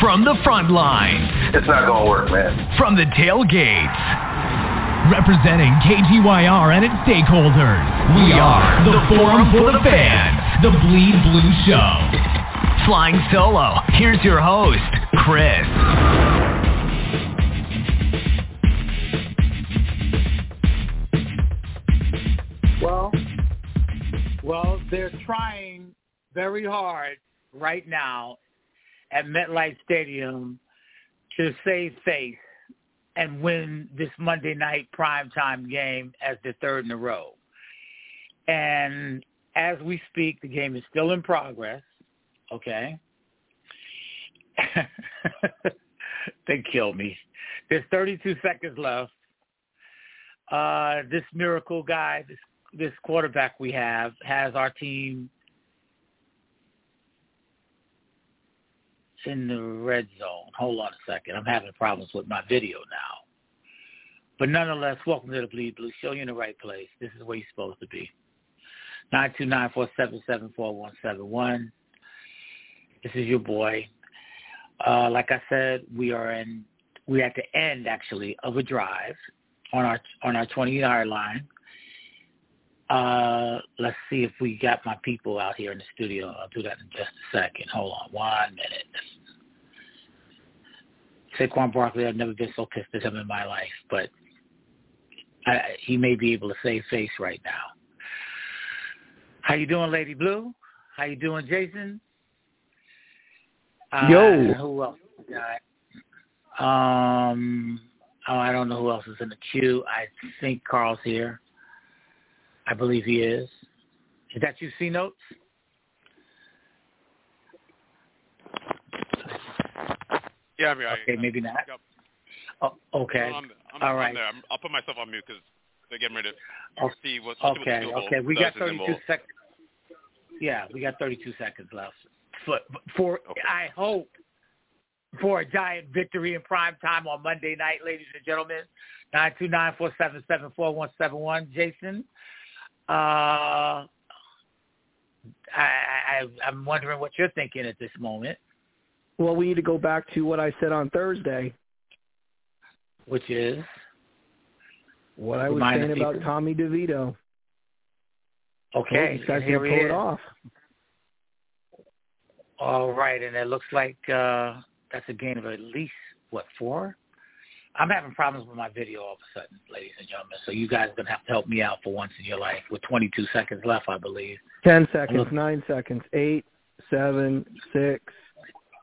From the front lines. It's not going to work, man. From the tailgates. Representing KGYR and its stakeholders. We are the Forum for the Fans. The Bleed Blue Show. Flying solo. Here's your host, Chris. Well, well, they're trying very hard right now at MetLife Stadium to save face and win this Monday night primetime game as the third in a row. And as we speak, the game is still in progress. Okay. they killed me. There's 32 seconds left. Uh, this miracle guy, this this quarterback we have, has our team in the red zone. Hold on a second. I'm having problems with my video now. But nonetheless, welcome to the Bleed Blue Show. You're in the right place. This is where you're supposed to be. Nine two nine four seven seven four one seven one. This is your boy. Uh, like I said, we are in we're at the end actually of a drive on our on our twenty yard line. Uh, let's see if we got my people out here in the studio. I'll do that in just a second. Hold on one minute. Saquon Barkley, I've never been so pissed at him in my life, but I, he may be able to save face right now. How you doing, Lady Blue? How you doing, Jason? Uh, Yo. Who else? Um, oh, I don't know who else is in the queue. I think Carl's here. I believe he is. Is that you, C Notes? Yeah, I mean, Okay, I, maybe not. Yep. Oh, okay. No, I'm, I'm, All right. there. I'm, I'll put myself on mute because they're getting ready to Oh, see what, see what the Okay, okay. We got 32 seconds. Yeah, we got 32 seconds left. For, for Okay. I hope for a giant victory in prime time on Monday night, ladies and gentlemen. Nine two nine four seven seven four one seven one. Jason, uh, I, I, I'm wondering what you're thinking at this moment, Well, we need to go back to what I said on Thursday. which is What I was saying about. Tommy DeVito. Okay. these guys here gonna he pull it off. All right, and it looks like uh that's a gain of at least what four? I'm having problems with my video all of a sudden, ladies and gentlemen. So you guys are gonna have to help me out for once in your life with 22 seconds left, I believe. Ten seconds, Look. nine seconds, eight, seven, six,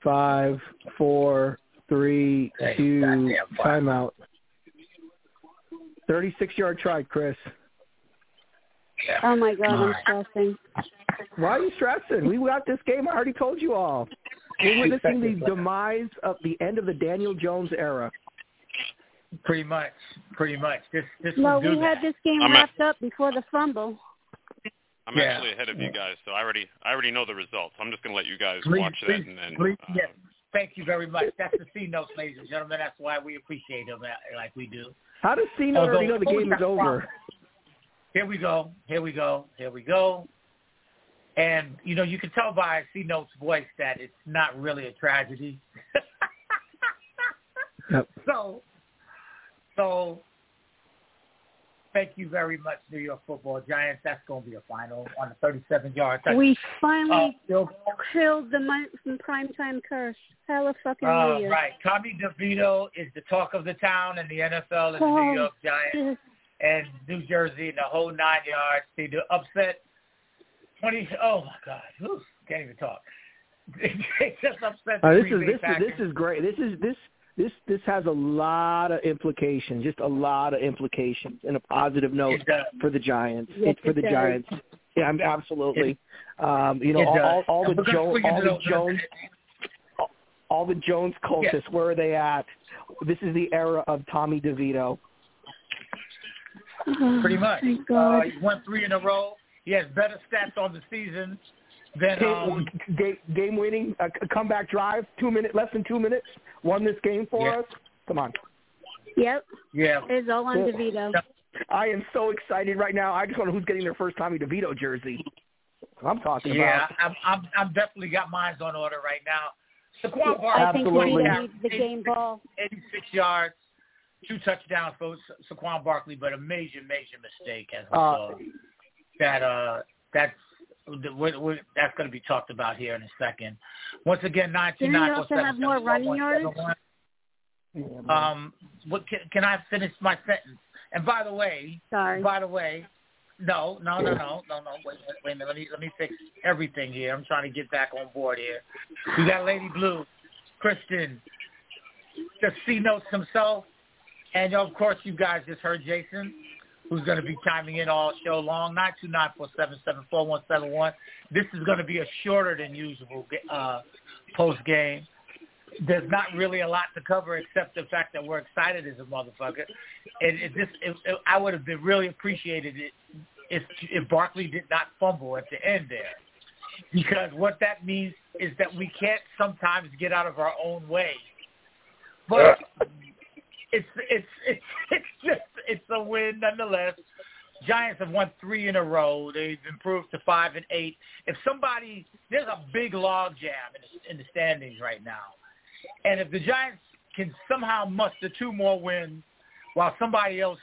five, four, three, Hey, two, goddamn fire. timeout. Thirty-six yard try, Chris. Yeah. Oh my god, All I'm right. stressing. Why are you stressing? We got this game. I already told you all. We're witnessing the demise of the end of the Daniel Jones era. Pretty much, pretty much. This this No, will do we had this game I'm wrapped up before the fumble. I'm Yeah. actually ahead of you guys, so I already I already know the results. I'm just going to let you guys Please, watch please, that and then. please, uh, yes. Thank you very much. That's the C notes, ladies and gentlemen. That's why we appreciate them uh, like we do. How does Cena Although- already know the game is over? Here we go. Here we go. Here we go. And you know, you can tell by C Note's voice that it's not really a tragedy. Yep. So, so thank you very much, New York Football Giants. That's going to be a final on the 37-yard touchdown. We Uh, finally field goal. killed the mon- primetime curse. Hella fucking Uh, New right. Tommy DeVito is the talk of the town in the NFL and the Oh, New York Giants and New Jersey and the whole nine yards. See the upset. Twenty. Oh my God. Whew, can't even talk. they just upset. Uh, this is this is this is great. This is this this this has a lot of implications, just a lot of implications, in a positive note for the Giants. Yes, it's for the does. Giants. Yeah, I'm absolutely. um, you know, all, all, all the we're Jones, all the Jones, all the Jones cultists. Where are they at? This is the era of Tommy DeVito. Oh, Pretty much. Thank Uh, God. he won three in a row. He has better stats on the season than um, game, game winning, a a comeback drive, two minute, less than two minutes, won this game for Yeah. us. Come on. Yep, yeah. it's all on Yeah. DeVito. I am so excited right now. I just want to know who's getting their first Tommy DeVito jersey. I'm talking Yeah, about. I'm, I'm I'm definitely got mine on order right now. Saquon Barkley. I think Absolutely. he needs the game ball. 86 yards, two touchdowns for Sa- Saquon Barkley, but a major, major mistake as we Uh, saw. That uh, that's we we that's going to be talked about here in a second. Once again, nine two Didn't he also have more running yards? Um, what can, can I finish my sentence? And by the way, Sorry. by the way, no, no, no, no, no, no. Wait, wait, wait a minute. Let me let me fix everything here. I'm trying to get back on board here. We got Lady Blue, Kristen, the C notes himself, and of course you guys just heard Jason, who's going to be chiming in all show long. Nine two nine four seven seven four one seven one. This is going to be a shorter than usual uh, post game there's not really a lot to cover except the fact that we're excited as a motherfucker. And it just, it, it, I would have been really appreciated it if if Barkley did not fumble at the end there, because what that means is that we can't sometimes get out of our own way. But it's it's it's it's just it's a win nonetheless. Giants have won three in a row. They've improved to five and eight. If somebody, there's a big log jam in the, in the standings right now. And if the Giants can somehow muster two more wins while somebody else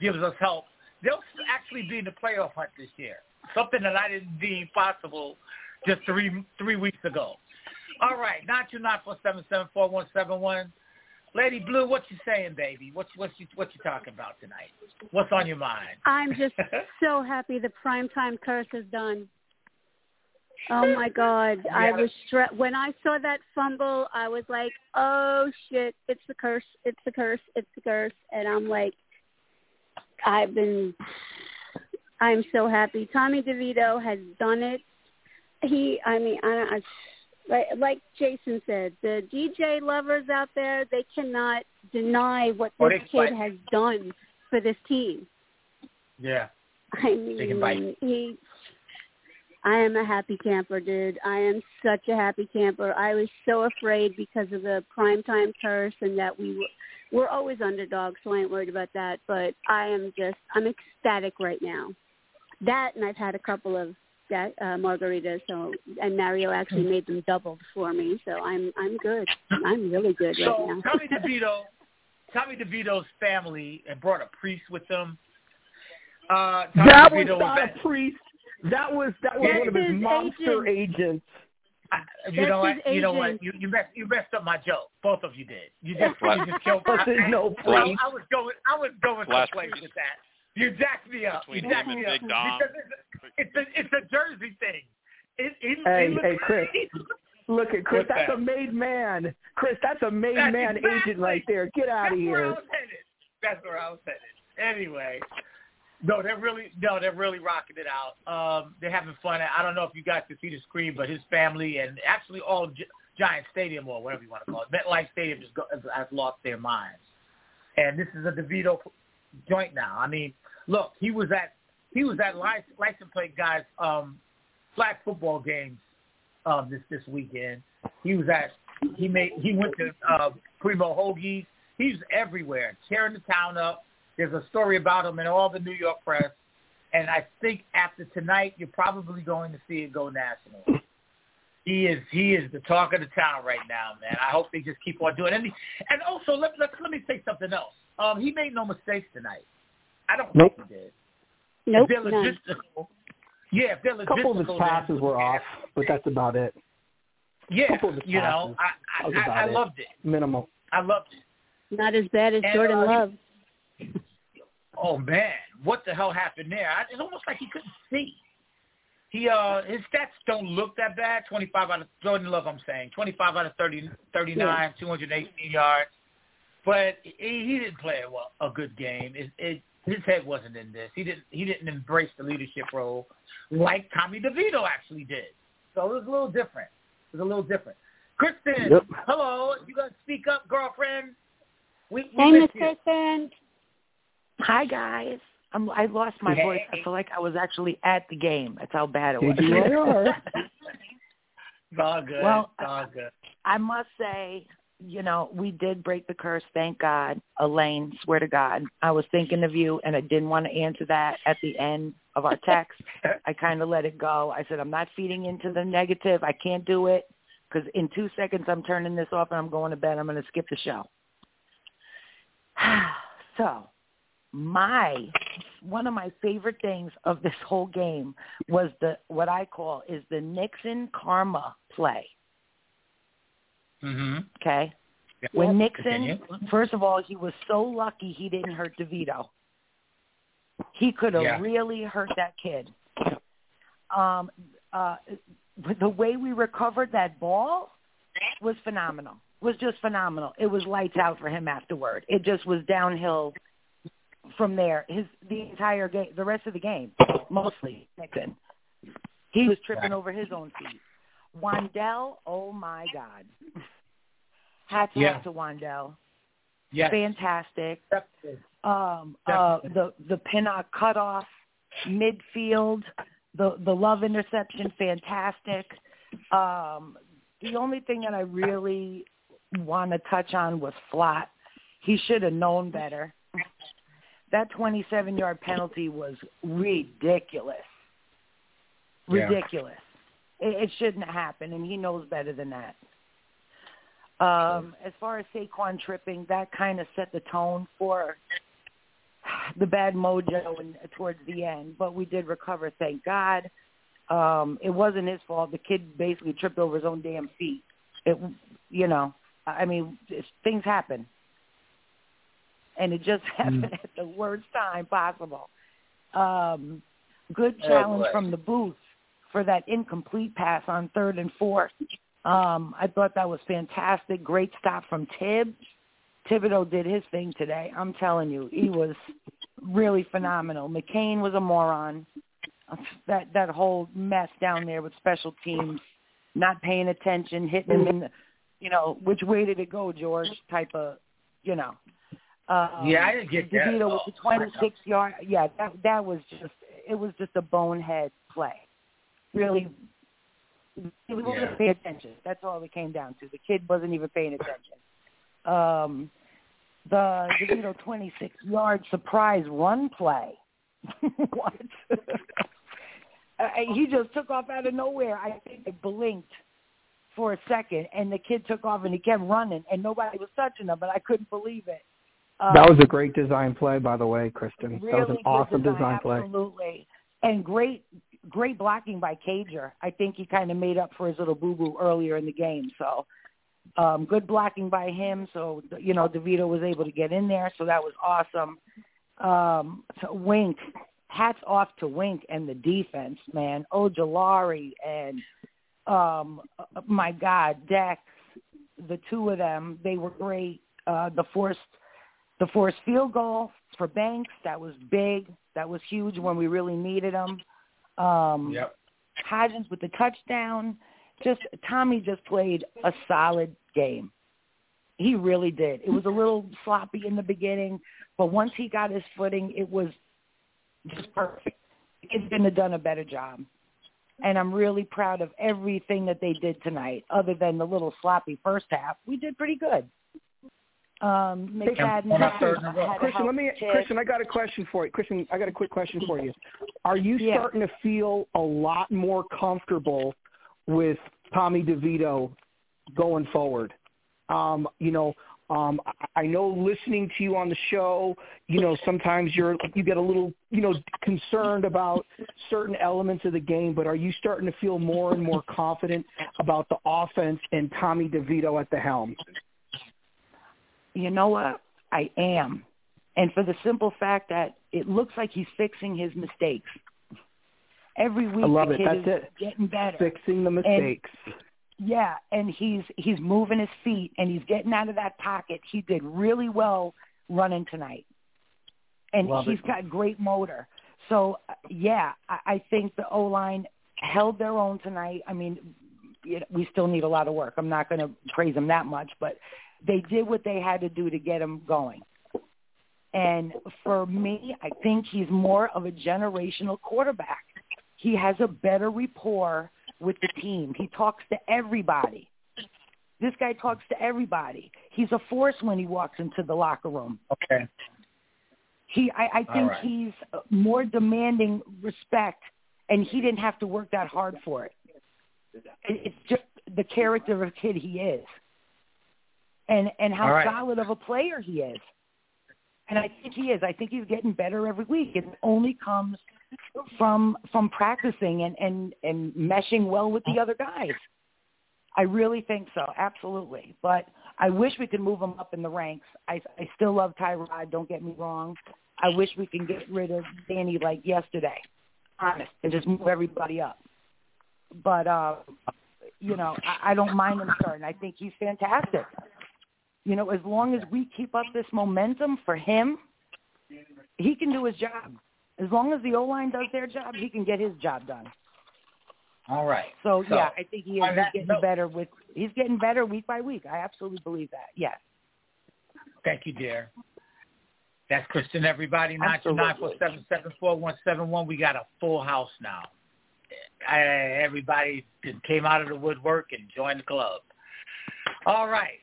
gives us help, they'll actually be in the playoff hunt this year. Something that I didn't deem possible just three three weeks ago. All right, nine two nine four seven seven four one seven one. Lady Blue, what you saying, baby? What what you what you talking about tonight? What's on your mind? I'm just so happy the primetime curse is done. Oh my God! I was stre- when I saw that fumble. I was like, "Oh shit! It's the curse! It's the curse! It's the curse!" And I'm like, I've been. I'm so happy. Tommy DeVito has done it. He, I mean, I, don't." I like, like Jason said, the DJ lovers out there, they cannot deny what this they kid has done for this team. Yeah. I They can bite. mean, he. I am a happy camper, dude. I am such a happy camper. I was so afraid because of the primetime curse and that we were we're always underdogs, so I ain't worried about that. But I am just I'm ecstatic right now. That and I've had a couple of that uh, margaritas, so and Mario actually made them doubled for me, so I'm I'm good. I'm really good right So now. Tommy DeVito, Tommy DeVito's family and brought a priest with them. Uh, Tommy That was not at- a priest. That was that was Yeah, one of his his monster agents. I- you That's know what? You know what? You you messed you messed up my joke. Both of you did. You just you just killed. But there's no I, priest. I was going. I was going Flash someplace priest. with that. You jacked me up. Between you jacked me up Big Dom. because it's a, it's a it's a Jersey thing. It, it, Hey, it hey, Chris. Look at Chris. What's That's that? a made man. Chris, that's a made That's man exactly- agent right there. Get out That's of where I here. was headed. That's where I was headed. Anyway, no, they're really no, they're really rocking it out. Um, they're having fun. I don't know if you guys can see the screen, but his family and actually all of Gi- Giant Stadium or whatever you want to call it, MetLife Stadium just go, has, has lost their minds. And this is a DeVito joint now. I mean, look, he was at he was at license, plate guys um, flag football games um, this this weekend. He was at he made he went to uh, Primo Hoagies. He's everywhere, tearing the town up. There's a story about him in all the New York press, and I think after tonight, you're probably going to see it go national. He is he is the talk of the town right now, man. I hope they just keep on doing it. And, and also, let, let let me say something else. Um, he made no mistakes tonight. I don't Nope. think he did. Nope, If they're logistical, yeah, if they're A couple of his passes were off, but that's about it. Yeah, couple of his you know. I I, I, I it. loved it. Minimal. I loved it. Not as bad as And, Jordan uh, Love. Oh man, what the hell happened there? I, it's almost like he couldn't see. He uh his stats don't look that bad. Twenty five out of Jordan Love, I'm saying twenty five out of 30, 39, 218 yards. But he, he didn't play a, well, a good game. It, it his head wasn't in this. He didn't he didn't embrace the leadership role like Tommy DeVito actually did. So it was a little different. It was a little different. Kristen, Yep. hello. You gotta speak up, girlfriend? We, we Hey, miss Miss you. Kristen. Hi guys. I'm, I lost my Hey. voice. I feel like I was actually at the game. That's how bad it was. KGYR. It's all good. Well, it's all good. I must say, you know, we did break the curse. Thank God. Elaine, swear to God, I was thinking of you, and I didn't want to answer that at the end of our text. I kind of let it go. I said, I'm not feeding into the negative. I can't do it because in two seconds I'm turning this off and I'm going to bed. I'm going to skip the show. so, my one of my favorite things of this whole game was the what I call is the Nixon karma play. Mm-hmm. Okay. When Nixon, Continue. first of all, he was so lucky he didn't hurt DeVito. He could have Yeah. really hurt that kid. Um, uh, the way we recovered that ball was phenomenal. Was just phenomenal. It was lights out for him afterward. It just was downhill from there. His the entire game, the rest of the game, mostly Nixon. He was tripping over his own feet. Wan'Dale, oh my God. Hats Yeah. off to Wan'Dale. Yes. Fantastic. Um, uh, the the Pinnock cutoff, midfield, the the love interception, fantastic. Um, the only thing that I really want to touch on was Flott. He should have known better. That 27 yard penalty was ridiculous. Ridiculous. It, it shouldn't have happened, and he knows better than that. Um, as far as Saquon tripping, that kind of set the tone for the bad mojo and towards the end. But we did recover, thank God. Um, it wasn't his fault. The kid basically tripped over his own damn feet. It, you know, I mean, it's, things happen, and it just happened at the worst time possible. Um, good Oh, challenge boy. from the booth for that incomplete pass on third and fourth. Um, I thought that was fantastic. Great stop from Tibbs. Thibodeaux did his thing today. I'm telling you, he was really phenomenal. McCain was a moron. That that whole mess down there with special teams, not paying attention, hitting him in the, you know, which way did it go, George? Type of, you know. Um, Yeah, I didn't get that DeVito with the 26 yard. Yeah, that that was just it was just a bonehead play. Really, he wasn't Yeah. paying attention. That's all it came down to. The kid wasn't even paying attention. Um, the you know 26 yard surprise run play. what? uh, he just took off out of nowhere. I think I blinked for a second, and the kid took off and he kept running, and nobody was touching him, but I couldn't believe it. Um, That was a great design play, by the way, Kristen. really that was an awesome design, design play. Absolutely, and great, great blocking by Cager. I think he kind of made up for his little boo boo earlier in the game. So, um, good blocking by him. So you know, Devito was able to get in there. So that was awesome. Um, so Wink, hats off to Wink and the defense, man. Ojulari and um, my God, Dex. The two of them, they were great. Uh, the forced the forced field goal for Banks, that was big. That was huge when we really needed him. Um, Yep. Hodgins with the touchdown. Just Tommy just played a solid game. He really did. It was a little sloppy in the beginning, but once he got his footing, it was just perfect. He couldn't have done a better job. And I'm really proud of everything that they did tonight, other than the little sloppy first half. We did pretty good. Um, McFadden on had, third in a row. had a Kristen, let me, help kick. Kristen, I got a question for you. Kristen, I got a quick question for you. Are you Yeah. starting to feel a lot more comfortable with Tommy DeVito going forward? Um, you know, um, I- I know listening to you on the show, you know, sometimes you're you get a little, you know, concerned about certain elements of the game, but are you starting to feel more and more confident about the offense and Tommy DeVito at the helm? You know what? I am. And for the simple fact that it looks like he's fixing his mistakes. Every week I love the it. That's is it. getting better. Fixing the mistakes. Yeah, and he's he's moving his feet and he's getting out of that pocket. He did really well running tonight. And Love he's it. got great motor. So yeah, I, I think the O line held their own tonight. I mean, you know, we still need a lot of work. I'm not going to praise them that much, but they did what they had to do to get him going. And for me, I think he's more of a generational quarterback. He has a better rapport with the team. He talks to everybody. This guy talks to everybody. He's a force when he walks into the locker room. Okay. He, I, I think right. he's more demanding respect, and he didn't have to work that hard for it. It- It's just the character of kid he is, and and how right. solid of a player he is. And I think he is. I think he's getting better every week. It only comes from from practicing and and and meshing well with the other guys. I really think so, absolutely. But I wish we could move him up in the ranks. I I still love Tyrod. Don't get me wrong. I wish we can get rid of Danny like yesterday, honest, and just move everybody up. But uh, you know, I, I don't mind him starting. I think he's fantastic. You know, as long as we keep up this momentum for him, he can do his job. As long as the O line does their job, he can get his job done. All right. So, So, yeah, I think he is he's that getting note- better with he's getting better week by week. I absolutely believe that. Yes. Thank you, dear. That's Kristen, everybody. Nine two nine four seven seven four one seven one. We got a full house now. I, everybody came out of the woodwork and joined the club. All right.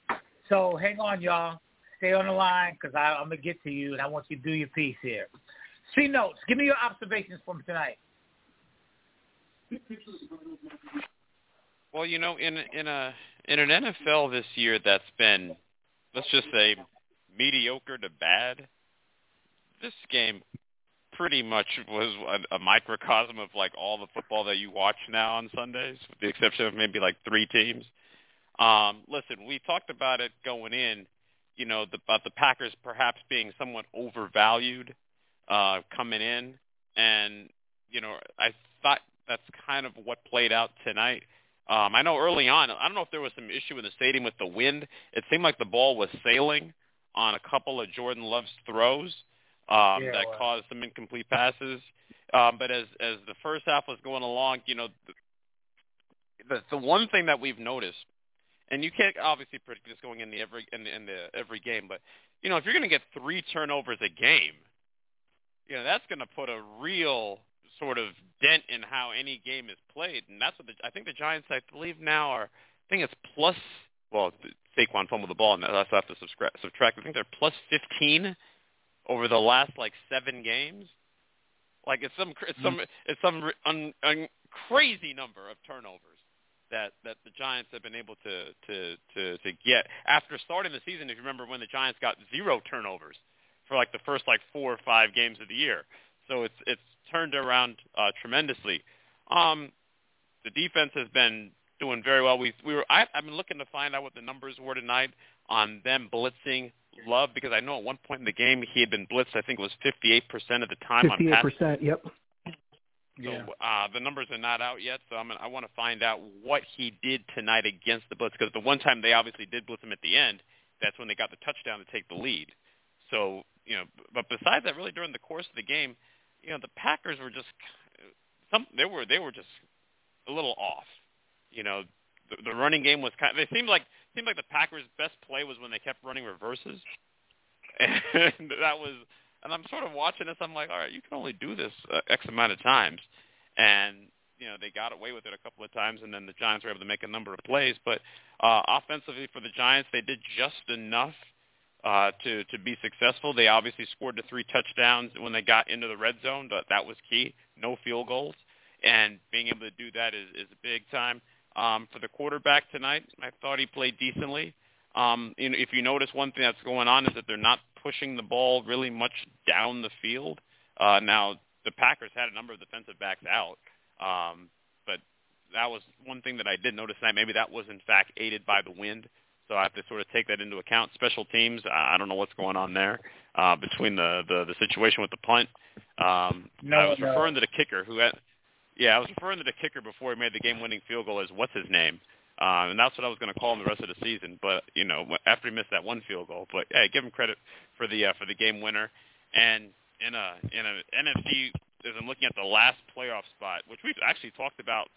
So hang on, y'all. Stay on the line because I'm gonna get to you, and I want you to do your piece here. C notes. Give me your observations from tonight. Well, you know, in in a in an NFL this year that's been, let's just say, mediocre to bad. This game pretty much was a, a microcosm of like all the football that you watch now on Sundays, with the exception of maybe like three teams. Um, listen, we talked about it going in, you know, the, about the Packers perhaps being somewhat overvalued uh, coming in, and you know, I thought that's kind of what played out tonight. Um, I know early on, I don't know if there was some issue in the stadium with the wind. It seemed like the ball was sailing on a couple of Jordan Love's throws um, Yeah, that well. caused some incomplete passes. Um, but as as the first half was going along, you know, the, the the one thing that we've noticed, and you can't obviously predict this going in the every in the, in the every game, but you know, if you're going to get three turnovers a game, you know, that's going to put a real sort of dent in how any game is played, and that's what the, I think the Giants, I believe now are, I think it's plus. Well, Saquon fumbled the ball, and that's have to subtract. I think they're plus 15 over the last like seven games. Like it's some it's some mm-hmm. it's some un, un, crazy number of turnovers that that the Giants have been able to to to to get after starting the season. If you remember when the Giants got zero turnovers for like the first like four or five games of the year, so it's it's turned around uh, tremendously. Um, the defense has been doing very well. We we were I, I've been looking to find out what the numbers were tonight on them blitzing Love because I know at one point in the game he had been blitzed. I think it was 58% of the time on Fifty-eight pass percent. Yep. So uh, the numbers are not out yet, so I'm gonna, I want to find out what he did tonight against the blitz because the one time they obviously did blitz him at the end, that's when they got the touchdown to take the lead. So you know, but besides that, really during the course of the game, you know, the Packers were just some they were they were just a little off. You know, the, the running game was kind. Of, they seemed like seemed like the Packers' best play was when they kept running reverses, and that was. And I'm sort of watching this. I'm like, all right, you can only do this uh, x amount of times, and you know they got away with it a couple of times, and then the Giants were able to make a number of plays. But uh, offensively for the Giants, they did just enough uh, to to be successful. They obviously scored the three touchdowns when they got into the red zone. But that was key. No field goals, and being able to do that is is big time. Um, for the quarterback tonight, I thought he played decently. Um, you know, if you notice, one thing that's going on is that they're not pushing the ball really much down the field. Uh, now, the Packers had a number of defensive backs out, um, but that was one thing that I did notice tonight. Maybe that was in fact aided by the wind. So I have to sort of take that into account. Special teams, I don't know what's going on there uh, between the, the the situation with the punt. Um, No, I was no. referring to the kicker who had, yeah, I was referring to the kicker before he made the game-winning field goal as what's his name, uh, and that's what I was going to call him the rest of the season. But you know, after he missed that one field goal, but hey, give him credit for the uh, for the game winner. And in a in a NFC, as I'm looking at the last playoff spot, which we've actually talked about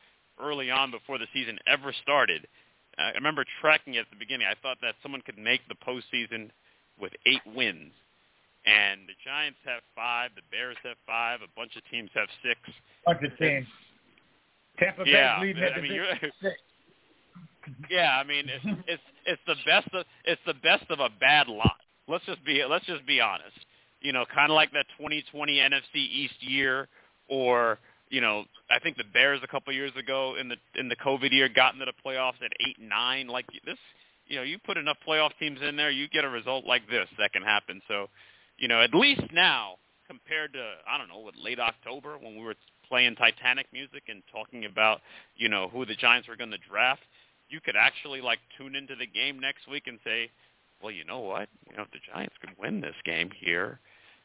early on before the season ever started. I remember tracking it at the beginning. I thought that someone could make the postseason with eight wins. And the Giants have five, the Bears have five, a bunch of teams have six. Bunch of teams. Tampa Bay Yeah, leading I mean, you're- Six. Yeah, I mean it's it's it's the best of it's the best of a bad lot. Let's just be let's just be honest. You know, kind of like that 2020 NFC East year, or you know, I think the Bears a couple years ago in the in the COVID year got into the playoffs at eight nine. Like this, you know, you put enough playoff teams in there, you get a result like this that can happen. So, you know, at least now compared to I don't know, what late October when we were playing Titanic music and talking about, you know, who the Giants were going to draft, you could actually like tune into the game next week and say, well, you know what? You know, if the Giants could win this game here,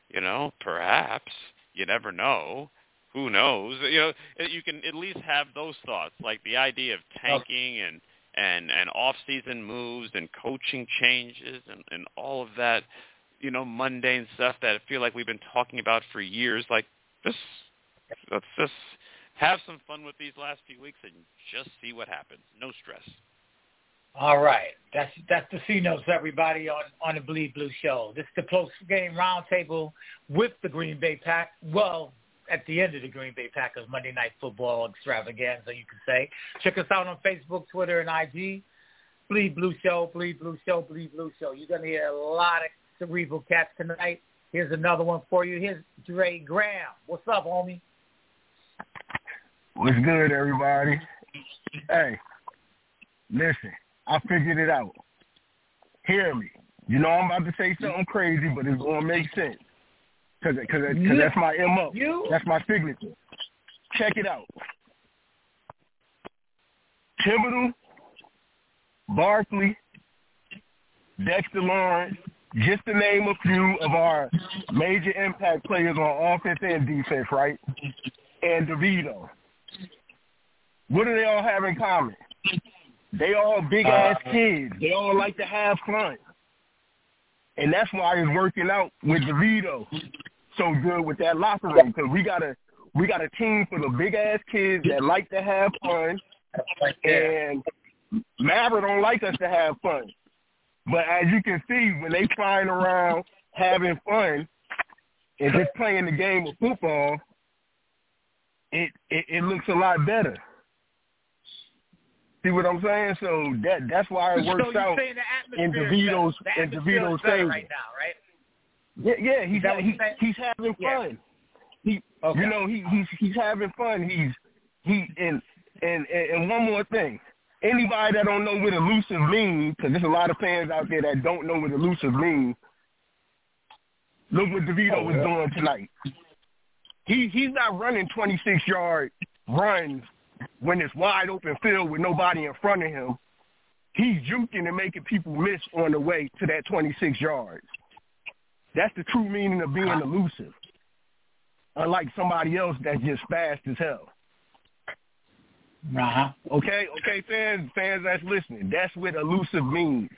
you know, perhaps you never know. Who knows? You know, eh, you can at least have those thoughts, like the idea of oh. tanking and and and off-season moves and coaching changes and and all of that, you know, mundane stuff that I feel like we've been talking about for years. Like this, let's just have some fun with these last few weeks and just see what happens. No stress. All right, that's that's the C notes, everybody, on on the Bleed Blue Show. This is the post game roundtable with the Green Bay Pack. Well, at the end of the Green Bay Packers Monday Night Football extravaganza, you can say. Check us out on Facebook, Twitter, and IG. Bleed Blue Show, Bleed Blue Show, Bleed Blue Show. You're gonna hear a lot of cerebral cats tonight. Here's another one for you. Here's Dre Graham. What's up, homie? What's good, everybody? Hey, listen. I figured it out. Hear me. You know I'm about to say something crazy, but it's gonna make sense. Cause, cause, cause that's my mo. You? That's my signature. Check it out. Thibodeaux, Barkley, Dexter Lawrence, just to name a few of our major impact players on offense and defense, right? And DeVito. What do they all have in common? They all big ass uh, kids. They all like to have fun. And that's why it's working out with DeVito so good with that locker room because we got a we got a team for the big ass kids that like to have fun, and Maverick don't like us to have fun. But as you can see, when they flying around having fun and just playing the game of football, it, it it looks a lot better. See what I'm saying? So that that's why it works so out in DeVito's in DeVito's favor right now, right? Yeah, yeah, he's he, he's having fun. Yeah. He, okay. you know, he he's he's having fun. He's he and and and one more thing. Anybody that don't know what elusive means, because there's a lot of fans out there that don't know what elusive means. Look what DeVito oh, was yeah. doing tonight. He he's not running 26 yard runs when it's wide open field with nobody in front of him, he's juking and making people miss on the way to that 26 yards. That's the true meaning of being elusive. Unlike somebody else that's just fast as hell. Uh-huh. Okay, okay, fans, fans that's listening. That's what elusive means.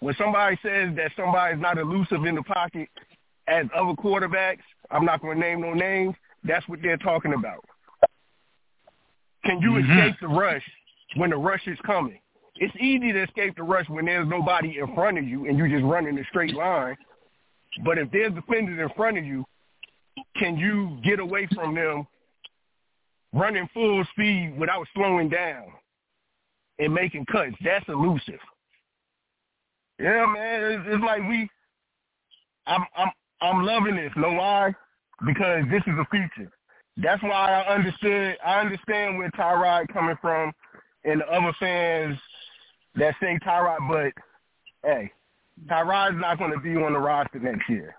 When somebody says that somebody's not elusive in the pocket as other quarterbacks, I'm not going to name no names. That's what they're talking about. Can you mm-hmm. escape the rush when the rush is coming? It's easy to escape the rush when there's nobody in front of you and you just run in a straight line. But if there's defenders in front of you, can you get away from them running full speed without slowing down and making cuts? That's elusive. Yeah, man. It's, it's like we. I'm I'm I'm loving this. Know why? Because this is a feature. That's why I understood. I understand where Tyrod coming from, and the other fans that say Tyrod. But hey, Tyrod's not going to be on the roster next year.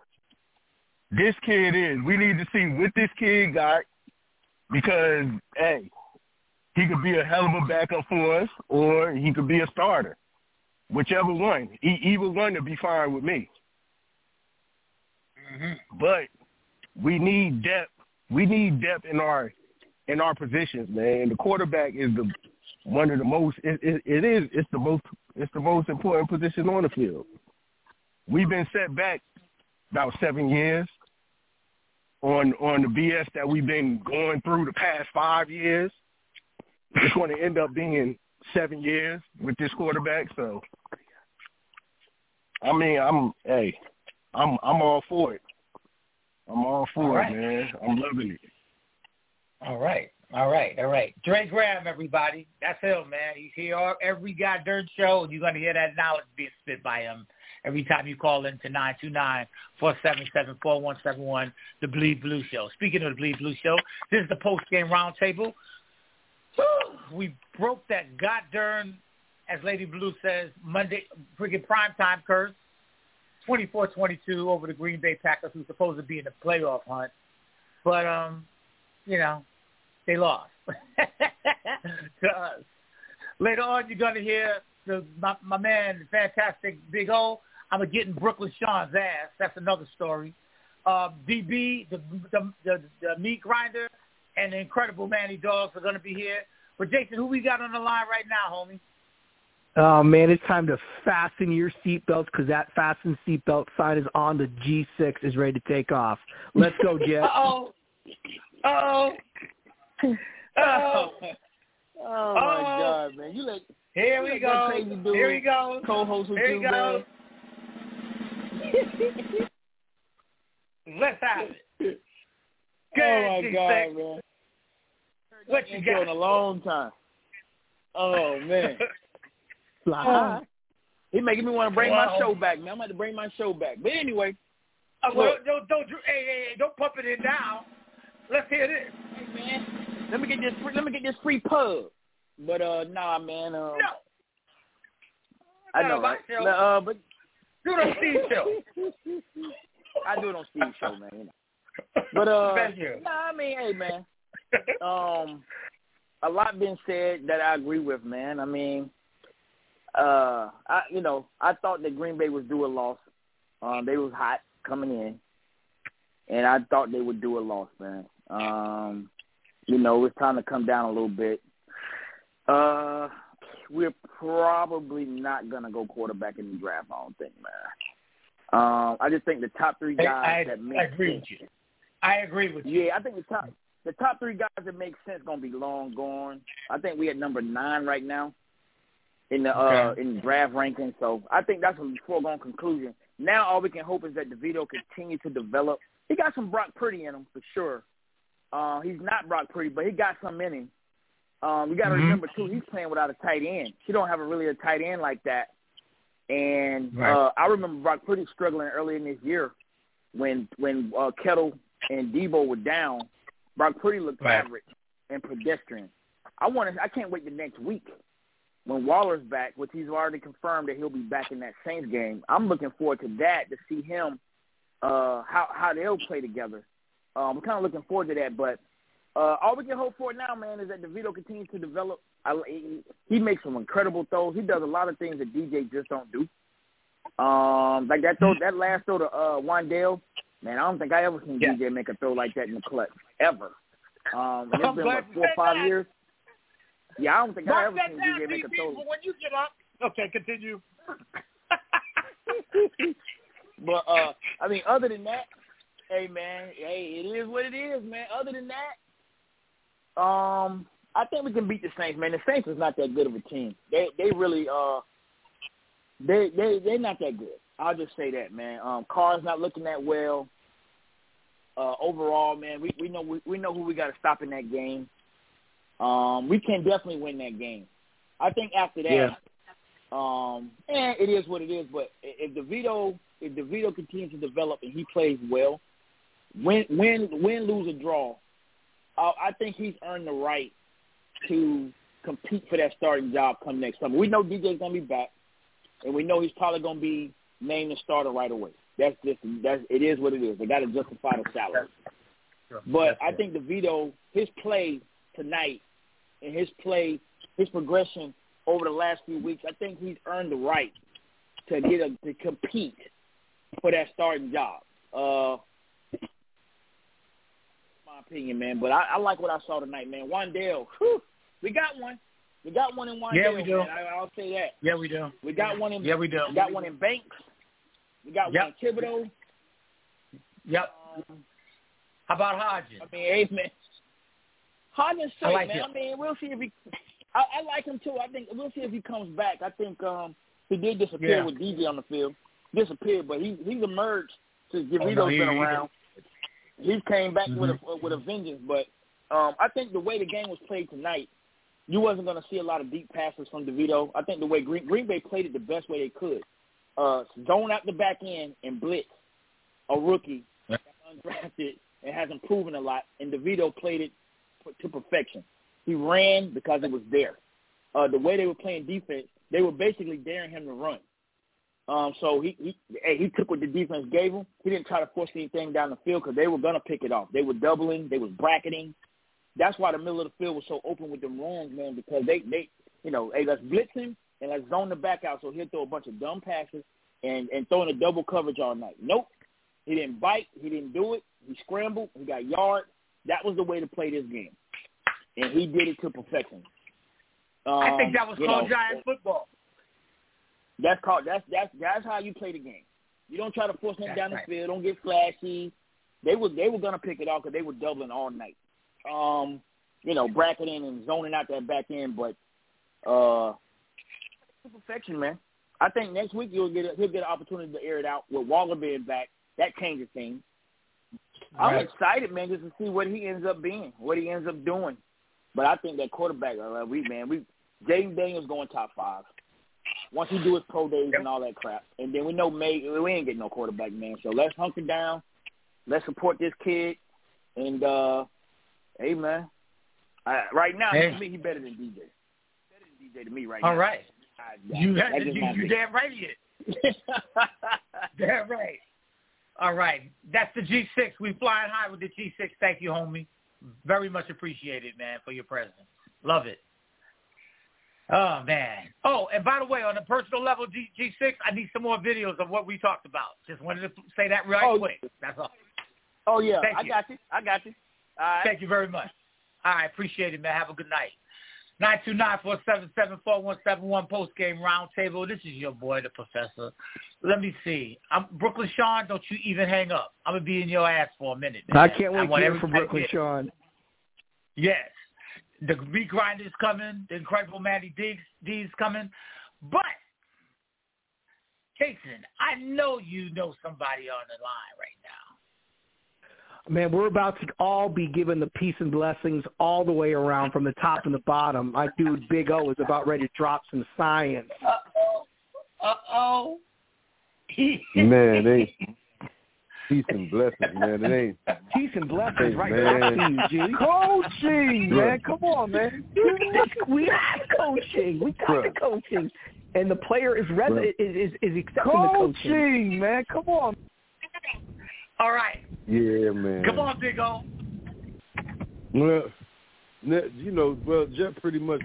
This kid is. We need to see what this kid got because hey, he could be a hell of a backup for us, or he could be a starter. Whichever one, either one to be fine with me. Mm-hmm. But we need depth we need depth in our in our positions, man. The quarterback is the one of the most. It, it, it is. It's the most. It's the most important position on the field. We've been set back about seven years on on the BS that we've been going through the past five years. It's going to end up being seven years with this quarterback. So, I mean, I'm hey, I'm I'm all for it. I'm all for all right. it, man. I'm loving it. All right. All right, all right. Dre Graham, everybody. That's him, man. He's here every God Dirt show, and you're going to hear that knowledge being spit by him every time you call in to 929-477-4171, the Bleed Blue Show. Speaking of the Bleed Blue Show, this is the post game roundtable. We broke that goddamn, as Lady Blue says, Monday freaking prime time curse. 24-22 over the Green Bay Packers, who's supposed to be in the playoff hunt. But um, you know, they lost to us. Later on, you're gonna hear the, my, my man, fantastic Big O. I'm gonna get in Brooklyn Sean's ass. That's another story. Uh, DB, the, the the the meat grinder, and the incredible Manny Dogs are gonna be here. But Jason, who we got on the line right now, homie? Oh man, it's time to fasten your seatbelts because that fasten seatbelt sign is on. The G6 is ready to take off. Let's go, Jet. oh. Oh. Oh. Oh my God, man! You let here we go. Crazy dude, Here we go. Co-host with Here you, go. Let's have it. Good, oh my G6. God, man! What you Been got? in a long time. Oh man! Fly. He making me want to bring Wow. my show back, man. I'm about to bring my show back. But anyway, Uh, well, Look. don't, don't, don't, hey, hey, hey, don't pump it in now. Let's hear this. hey man, let me get this. Free, let me get this free pub. But uh, nah, man. Uh, No. I Not know, my right? show. Uh, but Do the Steve show. I do it on Steve's show, man. You know. But uh, Thank you. nah, I mean, hey, man. Um, a lot been said that I agree with, man. I mean, uh, I you know, I thought that Green Bay was due a loss. Um, they was hot coming in, and I thought they would do a loss, man. Um, you know, it's time to come down a little bit. Uh, we're probably not gonna go quarterback in the draft. I don't think, man. Um, I just think the top three I, guys I, that make I agree sense. with you. I agree with you. Yeah, I think the top the top three guys that make sense gonna be long gone. I think we at number nine right now in the uh in the draft ranking. So I think that's a foregone conclusion. Now all we can hope is that DeVito continue to develop. He got some Brock Purdy in him for sure. Uh, he's not Brock Purdy, but he got some in him. Um, you got to Mhm. remember too, he's playing without a tight end. He don't have a really a tight end like that. And Right. uh, I remember Brock Purdy struggling early in this year when when uh, Kittle and Deebo were down. Brock Purdy looked Right. average and pedestrian. I want to. I can't wait the next week when Waller's back, which he's already confirmed that he'll be back in that Saints game. I'm looking forward to that to see him uh, how how they'll play together. Um, I'm kind of looking forward to that. But uh, all we can hope for now, man, is that DeVito continues to develop. I, he, he makes some incredible throws. He does a lot of things that DJ just don't do. Um, like that throw, that last throw to uh, Wan'Dale, man, I don't think I ever seen Yeah. DJ make a throw like that in the clutch ever. Um, it's I'm been what four or five that. years. Yeah, I don't think I ever that seen down, DJ make a DB, throw. when you get up. Okay, continue. But uh, I mean, other than that, hey man, hey, it is what it is, man. Other than that, um, I think we can beat the Saints, man. The Saints is not that good of a team. They they really uh, they they they're not that good. I'll just say that, man. Um, Carr's not looking that well. Uh, overall, man, we we know we, we know who we got to stop in that game. Um, we can definitely win that game. I think after that, Yeah. um, and it is what it is. But if DeVito if DeVito continues to develop and he plays well, win win win lose or draw, uh, I think he's earned the right to compete for that starting job come next summer. We know DJ's gonna be back, and we know he's probably gonna be named the starter right away. That's just that's it is what it is. They got to justify the salary. But I think DeVito, his play tonight and his play, his progression over the last few weeks, I think he's earned the right to get a to compete for that starting job. Uh, my opinion, man. But I, I like what I saw tonight, man. Wan'Dale, whew, we got one. We got one in Wan'Dale. Yeah, we do. Man. I, I'll say that. Yeah, we do. We got one in. Yeah, we do. We got one in Banks. We got Yep. one in Thibodeaux. Yep. Um, How about Hodges? I mean, hey, man. Hodgins I straight, like man. him. I mean, we'll see if he. I, I like him too. I think we'll see if he comes back. I think um he did disappear Yeah. with DJ on the field. Disappeared, but he he's emerged since Oh, DeVito's no, he- been around. He came back with Mm-hmm. a with a vengeance, but um I think the way the game was played tonight, you wasn't going to see a lot of deep passes from DeVito. I think the way Green, Green Bay played it the best way they could. uh, zone out the back end and blitz a rookie undrafted and hasn't proven a lot, and DeVito played it to perfection. He ran because it was there. Uh, the way they were playing defense, they were basically daring him to run. Um, so he he he took what the defense gave him. He didn't try to force anything down the field because they were gonna pick it off. They were doubling, they was bracketing. That's why the middle of the field was so open with them runs, man. Because they they you know, hey, let's blitz him and let's zone the back out so he'll throw a bunch of dumb passes and and throw in a double coverage all night. Nope, he didn't bite. He didn't do it. He scrambled. He got yard. That was the way to play this game, and he did it to perfection. Um, I think that was um, called know, giant football. That's called that's that's that's how you play the game. You don't try to force them that's down right. the field. Don't get flashy. They were they were gonna pick it off because they were doubling all night. Um, you know, bracketing and zoning out that back end, but uh, perfection, man. I think next week you'll get a, he'll get an opportunity to air it out with Waller being back. That changes things. I'm Right. excited, man, just to see what he ends up being, what he ends up doing. But I think that quarterback, uh, we man, we Jayden Daniels going top five. Once he do his pro days and all that crap, and then we know May we ain't getting no quarterback, man. So let's hunker down, let's support this kid, and uh hey, man, uh, right now Hey. to me he better than DJ. Better than DJ to me right All now. All right, I- You that's had to, just you, you opinion. damn right is. Damn right. All right. That's the G6. We flying high with the G6. Thank you, homie. Very much appreciated, man, for your presence. Love it. Oh, man. Oh, and by the way, on a personal level, G- G6, I need some more videos of what we talked about. Just wanted to say that right Oh, quick. That's all. Oh yeah, Thank I you. got you. I got you. All right. Thank you very much. All right, appreciate it, man. Have a good night. Nine two nine four seven seven four one seven one post game roundtable. This is your boy, the professor. Let me see. I'm Brooklyn Sean. Don't you even hang up. I'm gonna be in your ass for a minute. Man. I can't wait to want hear from Brooklyn. Sean. Yes, the meat grinder is coming. The incredible Matty Diggs D's coming. But Jason, I know you know somebody on the line right now. Man, we're about to all be given the peace and blessings all the way around from the top and the bottom. My dude Big O is about ready to drop some science. Uh oh. Uh oh. Man, they peace and blessings, man. It ain't Peace and blessings right man. back to you, G. coaching, man. Come on, man. we have coaching. We got Bruh. the coaching. And the player is res- is, is is accepting the coaching. Coaching, man. Come on. All right. Yeah, man. Come on, Big O. Well, you know, well, Jeff pretty much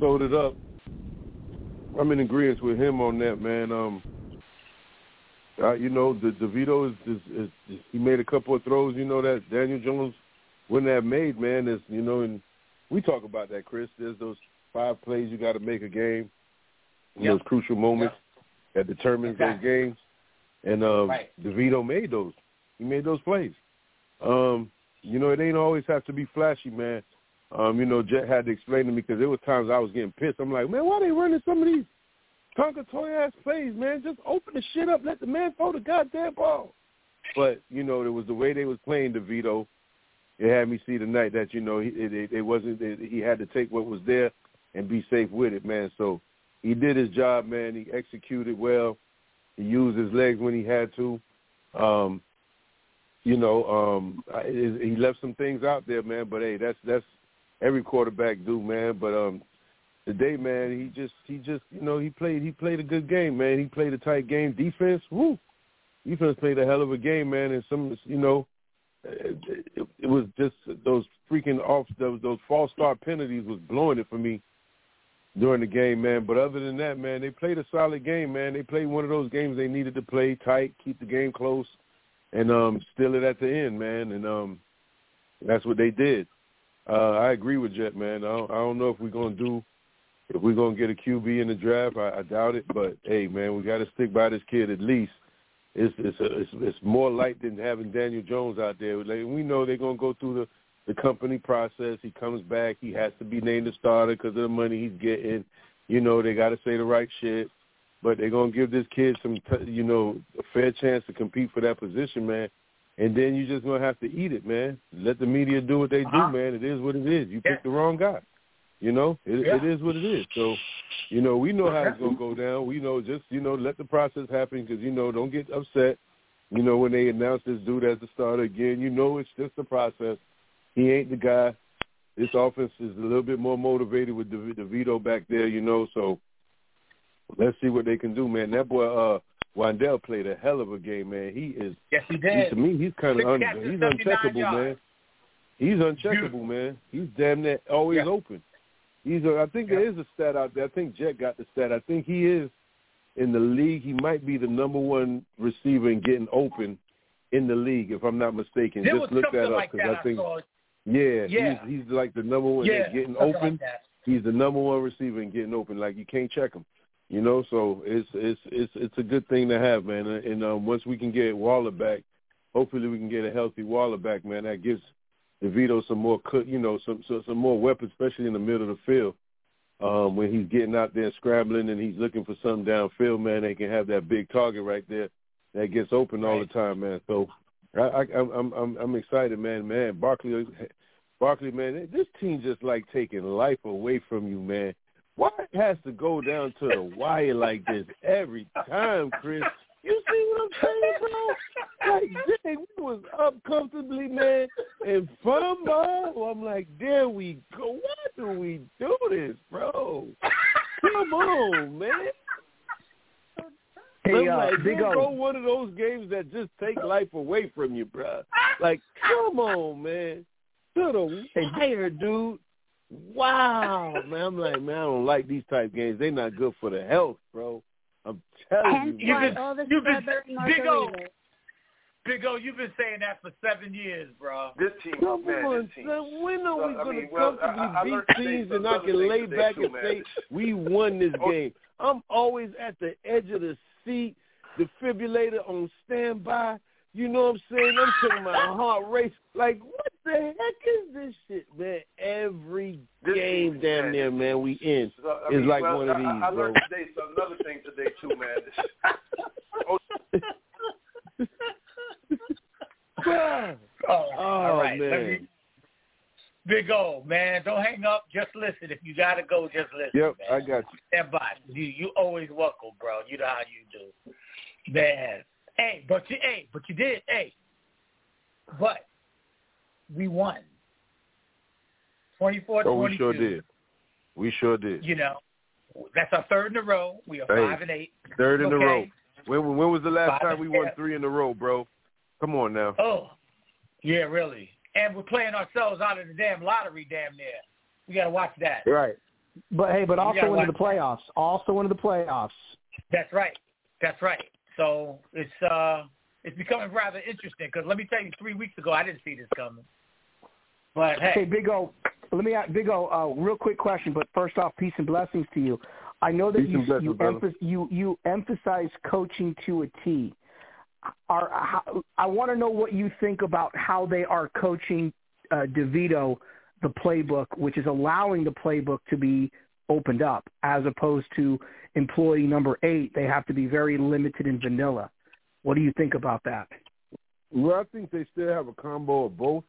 sold it up. I'm in agreement with him on that, man. Um, uh, you know, the DeVito is, is, is, is he made a couple of throws, you know, that Daniel Jones wouldn't have made, man. Is you know, and we talk about that, Chris. There's those five plays you got to make a game, Yep. those crucial moments that determines those games. And um, Right. DeVito made those. He made those plays. Um, you know, it ain't always have to be flashy, man. Um, you know, Jet had to explain to me because there was times I was getting pissed. I'm like, man, why they running some of these Tonka toy ass plays, man? Just open the shit up, let the man throw the goddamn ball. But you know, it was the way they was playing DeVito. It had me see tonight that you know he, it, it, wasn't. It, he had to take what was there and be safe with it, man. So he did his job, man. He executed well. He used his legs when he had to. Um, you know, um, I- he left some things out there, man. But hey, that's that's every quarterback do, man. But um, today, man, he just he just you know he played he played a good game, man. He played a tight game. Defense, woo, defense played a hell of a game, man. And some, you know, it, it, it was just those freaking off those those false start penalties was blowing it for me during the game, man. But other than that, man, they played a solid game, man. They played one of those games they needed to play tight, keep the game close, and um, steal it at the end, man. And um, that's what they did. Uh, I agree with Jet, man. I don't, I don't know if we're gonna do if we're gonna get a QB in the draft. I, I doubt it, but hey, man, we got to stick by this kid at least. It's it's, a, it's it's more light than having Daniel Jones out there. Like, we know they're gonna go through the the company process. He comes back. He has to be named the starter because of the money he's getting. You know, they got to say the right shit. But they're gonna give this kid some, you know, a fair chance to compete for that position, man. And then you just gonna have to eat it, man. Let the media do what they do, Uh-huh. man. It is what it is. You Yeah. picked the wrong guy. You know, it, Yeah. it is what it is. So, you know, we know how it's gonna go down. We know just you know let the process happen because you know don't get upset. You know when they announce this dude as the starter again, you know it's just a process. He ain't the guy. This offense is a little bit more motivated with De- DeVito back there, you know. So let's see what they can do, man. That boy uh Wan'Dale played a hell of a game, man. He is Yes, he he, did. to me he's kinda un- he's uncheckable, yards. man. He's uncheckable, man. He's damn near always Yeah. open. He's a, I think there is a stat out there. I think Jet got the stat. I think he is in the league. He might be the number one receiver in getting open in the league, if I'm not mistaken. There Just look that up because I think saw. yeah, Yeah. he's he's like the number one Yeah, getting open. like. He's the number one receiver in getting open. Like you can't check him. You know, so it's it's it's it's a good thing to have, man. And um, once we can get Waller back, hopefully we can get a healthy Waller back, man. That gives DeVito some more, cook, you know, some some, some more weapons, especially in the middle of the field. Um, when he's getting out there scrambling and he's looking for something downfield, man, they can have that big target right there that gets open all the time, man. So I, I, I'm I'm I'm excited, man. Man, Barkley, Barkley, man, this team just like taking life away from you, man. Why it has to go down to the wire like this every time, Chris? You see what I'm saying, bro? Like, dang, we was up comfortably, man, and fumble. I'm like, there we go. Why do we do this, bro? Come on, man. Hey, uh, like, Big O. one of those games that just take life away from you, bro. Like, come on, man. To the wire, dude. Wow, man. I'm like, man, I don't like these type games. They not good for the health, bro. I'm telling Hence you, why man. all the you've been- Big O. Big O, you've been saying that for seven years, bro. This team, Come man, on, this team. son. When are we I going mean, to well, comfortably I- I beat teams and I other can lay back too, and man. say we won this Oh. game? I'm always at the edge of the seat, defibrillator on standby. You know what I'm saying? I'm taking my heart race. Like, what the heck is this shit, man? Every This game, team, damn man, near, man, we in. So, I It's mean, like well, one of these, I, I bro. learned today so another thing today too, man. oh, Oh, all right. Let man. me- Big O, man, don't hang up. Just listen. If you gotta go, just listen. Yep, man. I got you. Stand by. You you always welcome, bro. You know how you do, man. Hey, but you hey, but you did hey, but we won. 24 Oh, we sure did. We sure did. You know, that's our third in a row. We are Hey, five and eight. Third in a row. When when was the last Five time we won three in a row, bro? Come on now. Oh, yeah, really. And we're playing ourselves out of the damn lottery, damn near. We got to watch that. Right. But hey, but also into the watch playoffs. Also into the playoffs. That's right. That's right. So it's uh it's becoming rather interesting because let me tell you, three weeks ago I didn't see this coming. But hey, Hey, Big O, let me ask Big O, uh, real quick question. But first off, peace and blessings to you. I know that Peace you you, emph- you you emphasize coaching to a T. Are how, I want to know what you think about how they are coaching uh, DeVito the playbook, which is allowing the playbook to be opened up, as opposed to employee number eight. They have to be very limited in vanilla. What do you think about that? Well, I think they still have a combo of both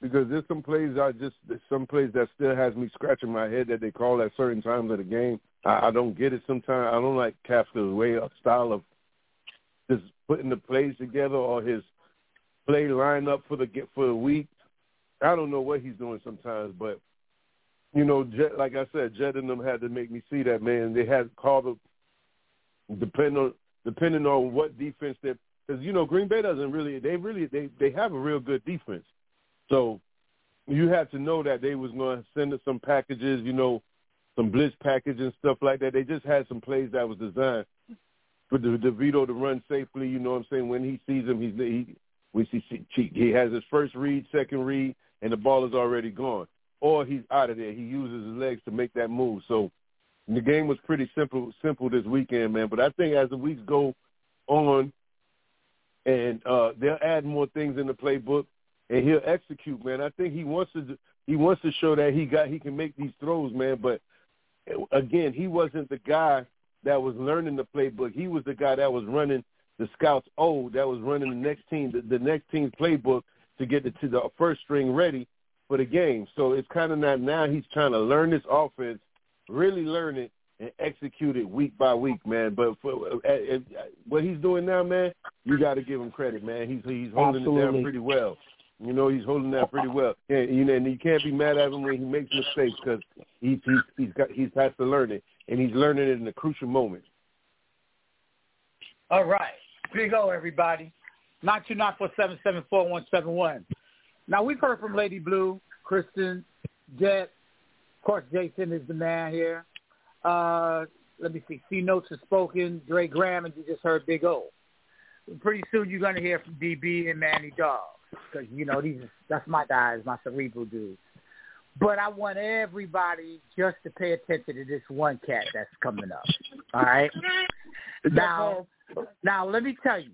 because there's some plays I just some plays that still has me scratching my head that they call at certain times of the game. I, I don't get it sometimes. I don't like Kafka's way of style of just putting the plays together or his play lineup for the for the week. I don't know what he's doing sometimes, but you know, Jet, like I said, Jet and them had to make me see that man. They had to call the depending on depending on what defense they because you know Green Bay doesn't really they really they they have a real good defense, so you had to know that they was going to send us some packages, you know, some blitz package and stuff like that. They just had some plays that was designed for the DeVito to run safely. You know what I'm saying? When he sees him, he's he we see he has his first read, second read, and the ball is already gone, or he's out of there. He uses his legs to make that move. So the game was pretty simple simple this weekend, man. But I think as the weeks go on, and uh, they'll add more things in the playbook, and he'll execute, man. I think he wants to he wants to show that he got he can make these throws, man. But again, he wasn't the guy that was learning the playbook. He was the guy that was running the scouts O that was running the next team the, the next team's playbook to get the, to the first string ready for for the game. So it's kind of not now he's trying to learn this offense, really learn it, and execute it week by week, man. But for uh, uh, what he's doing now, man, you got to give him credit, man. He's he's holding Absolutely. it down pretty well. You know, he's holding that pretty well. And you know, and you can't be mad at him when he makes mistakes because he's he's he's got he's has to learn it, and he's learning it in a crucial moment. All right. Big O, everybody. Nine two nine four seven seven four one seven one. Now we've heard from Lady Blue, Kristen, Jet. Of course, Jason is the man here. Uh, let me see. C notes are spoken. Dre Graham, and you just heard Big O. Pretty soon you're gonna hear from DB and Manny Dog because you know these that's my guys, my cerebral dudes. But I want everybody just to pay attention to this one cat that's coming up. All right. Now, now let me tell you.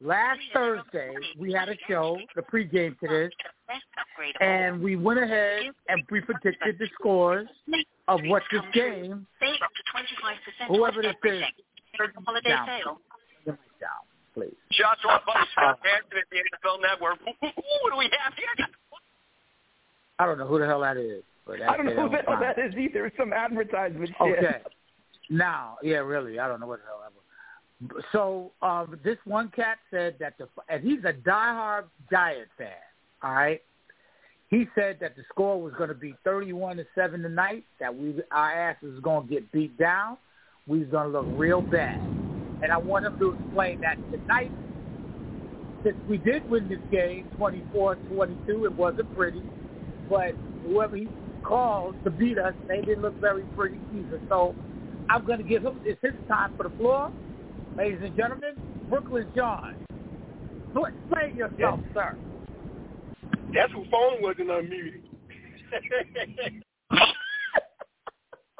Last Thursday we had a show, the pregame to this, and we went ahead and we predicted the scores of what this game. Whoever this is, Holiday down, sale. down, please. Shots are by Scott Hanson at the NFL Network. What do we have here? I don't know who the hell that is, but that's I don't know who the hell that is either. It's some advertisement shit. Okay. Now, yeah, really, I don't know what the hell that was. So um, this one cat said that the and he's a diehard Giant fan. All right. He said that the score was going to be thirty-one to seven tonight. That we our asses was going to get beat down. We was going to look real bad, and I want him to explain that tonight. Since we did win this game, 24-22, it wasn't pretty, but whoever he called to beat us, they didn't look very pretty either. So I'm going to give him, it's his time for the floor. Ladies and gentlemen, Brooklyn Sean. So Explain yourself, sir. That's who phone wasn't unmuted.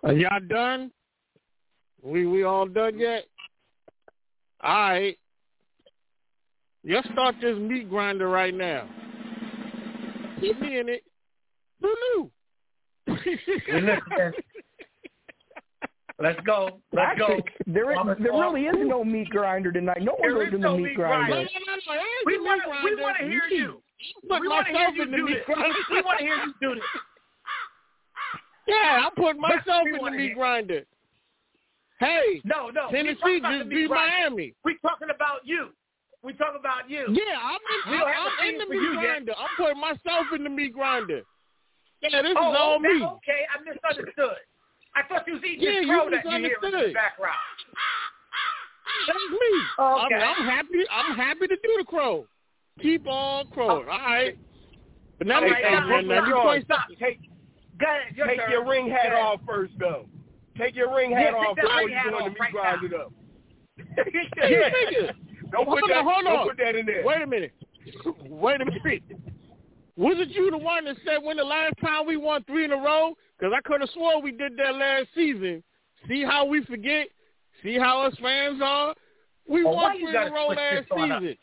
Are y'all done? We we all done yet? All right. Let's start this meat grinder right now. Keep me in it. Lulu. We listening. Let's go. Let's Actually, go. there is, there really is no meat grinder tonight. No one There goes is in the no meat meat grinder. grinder. We want to we want to hear you. Put We want to hear myself you in the do meat this. grinder. We want to hear you do this. Yeah, I'm putting myself in the meat grinder. Hey, No, no. we Tennessee talking about just beat. Miami. We talking about you. We talking about you. Yeah, I'm in, We I'm, I'm a in the meat you yet. grinder. I'm putting myself in the meat grinder. Yeah, this oh, is all okay, me. okay. I misunderstood. I thought you was eating Yeah, this you crow that you hear in the misunderstood. background. That's me. Okay. I mean, I'm happy. I'm happy to do the crow. Keep on crowing. Oh. All right. But now, Hey, we- hey, now, Brooklyn now, you point Stop. Take, ahead. Your Take your ring hat off first, though. Take your ring hat take off before you hat go in off the meat right grinder, though. Hey. Don't Hold put that. hold don't on. put that in there. Wait a minute. Wait a minute. Wasn't you the one that said when the last time we won three in a row? Because I could have swore we did that last season. See how we forget? See how us fans are? We Well, won three in a row last this on up? season.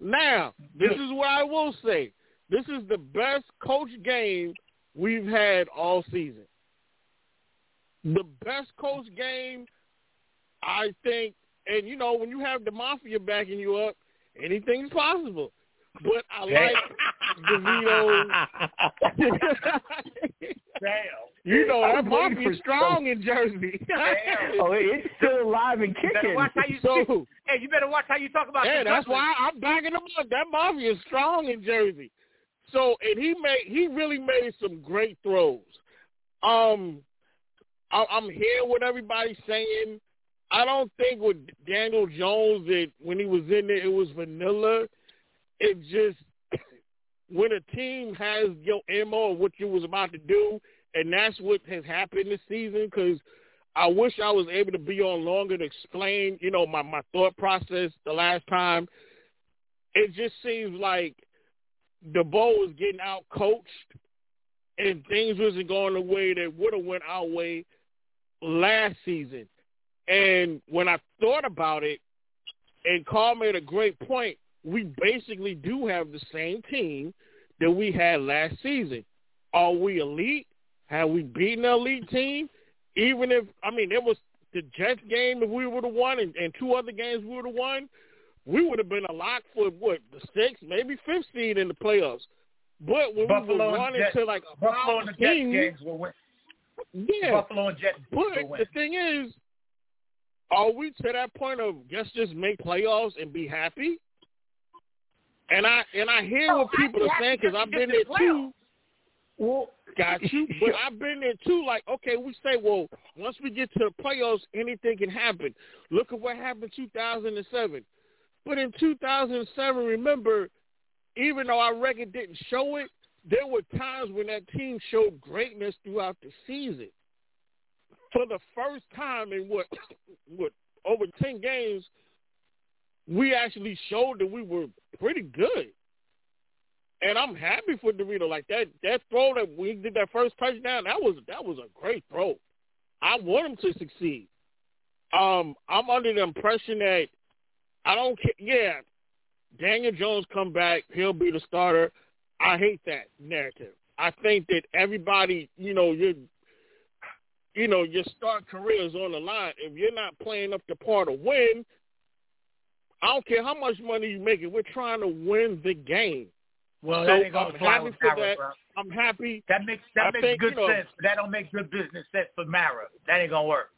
Now, this is what I will say. This is the best coach game we've had all season. The best coach game, I think, and you know, when you have the mafia backing you up, anything's possible. But I like DeVito. Damn. you know I that was waiting mafia's for strong in Jersey. Damn. Oh, it's still alive and You better kicking. watch how you So- Hey, you better watch how you talk about. Yeah, that's Brooklyn. why I'm backing him up. That mafia is strong in Jersey. So, and he made he really made some great throws. Um, I, I'm hearing what everybody's saying. I don't think with Daniel Jones that when he was in there it was vanilla. It just when a team has your mo of what you was about to do, and that's what has happened this season. Because I wish I was able to be on longer to explain, you know, my my thought process the last time. It just seems like the bowl was getting out coached, and things wasn't going the way that would have went our way last season. And when I thought about it, and Carl made a great point, we basically do have the same team that we had last season. Are we elite? Have we beaten an elite team? Even if I mean it was the Jets game if we would have won and, and two other games we would have won, we would have been a lock for what, the sixth, maybe fifth seed in the playoffs. But when Buffalo we were running Jets, to like a Buffalo and the Jets games will win. yeah. Buffalo and Jets But win. the thing is, are we to that point of let's just make playoffs and be happy? And I and I hear Oh, what people are saying because I've been there the too. Well, Got you, but I've been there too. Like, okay, we say, well, once we get to the playoffs, anything can happen. Look at what happened in 2007. But in 2007, remember, even though our record didn't show it, there were times when that team showed greatness throughout the season. For the first time in what, what over 10 games, we actually showed that we were pretty good. And I'm happy for Dorito. Like that that throw that we did that first touchdown, that was that was a great throw. I want him to succeed. Um, I'm under the impression that I don't care. Yeah, Daniel Jones come back, he'll be the starter. I hate that narrative. I think that everybody, you know, your, you know, your start career is on the line. If you're not playing up the part to win, I don't care how much money you make. It we're trying to win the game. Well, so that ain't gonna I'm fly happy with for Mara, that. bro. I'm happy. That makes that I makes think, good you know- sense, but that don't make good business sense for Mara. That ain't gonna work.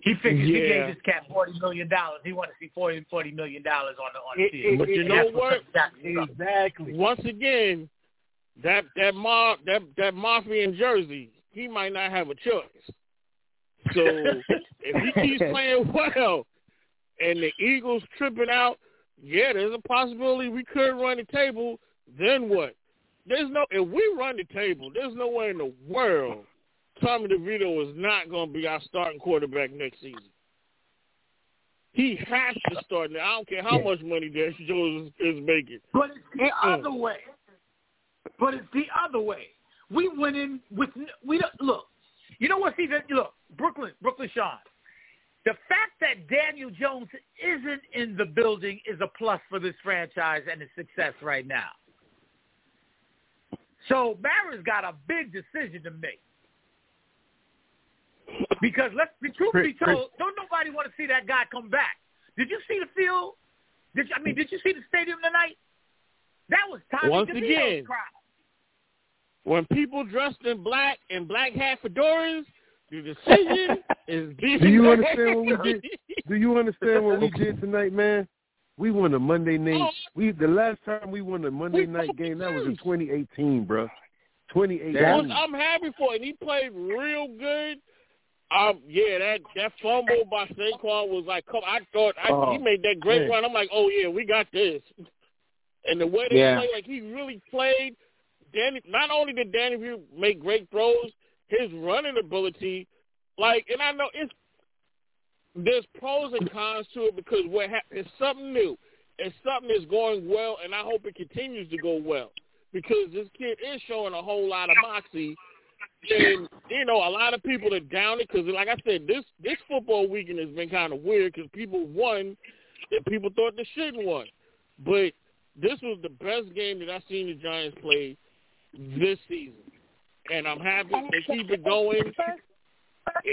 He figures he gave this cat forty million dollars. He want to see forty forty million dollars on the on the field. but you know what? Exactly. Exactly. Once again, that that mob that that mafia in Jersey, he might not have a choice. So if he keeps playing well, and the Eagles tripping out, yeah, there's a possibility we could run the table. Then what? There's no if we run the table, there's no way in the world Tommy DeVito is not going to be our starting quarterback next season. He has to start now. I don't care how much money Daniel Jones is, is making. But it's the Mm-mm. other way. But it's the other way. We went in with we don't look. You know what, Steve? Look, Brooklyn, Brooklyn Sean. The fact that Daniel Jones isn't in the building is a plus for this franchise and its success right now. So Mara's got a big decision to make. Because let's be truth be told, don't nobody want to see that guy come back. Did you see the field? Did you, I mean, did you see the stadium tonight? That was Tommy Once DeVito's again, crowd. When people dressed in black and black hat fedoras, the decision is being Do you understand what we did? Do you understand what we did tonight, man? We won a Monday night. We the last time we won a Monday night game that was in 2018, bro. 2018. I'm happy for it. He played real good. Um, yeah, that that fumble by Saquon was like, come. I thought I, Oh, he made that great man. run. I'm like, oh yeah, we got this. And the way they Yeah. played, like he really played. Danny, not only did Danny View make great throws, his running ability, like, and I know it's there's pros and cons to it because what hap- it's something new. It's something that's going well, and I hope it continues to go well because this kid is showing a whole lot of moxie. And you know, a lot of people are down it because, like I said, this this football weekend has been kind of weird because people won and people thought they shouldn't won. But this was the best game that I've seen the Giants play this season, and I'm happy to keep it going.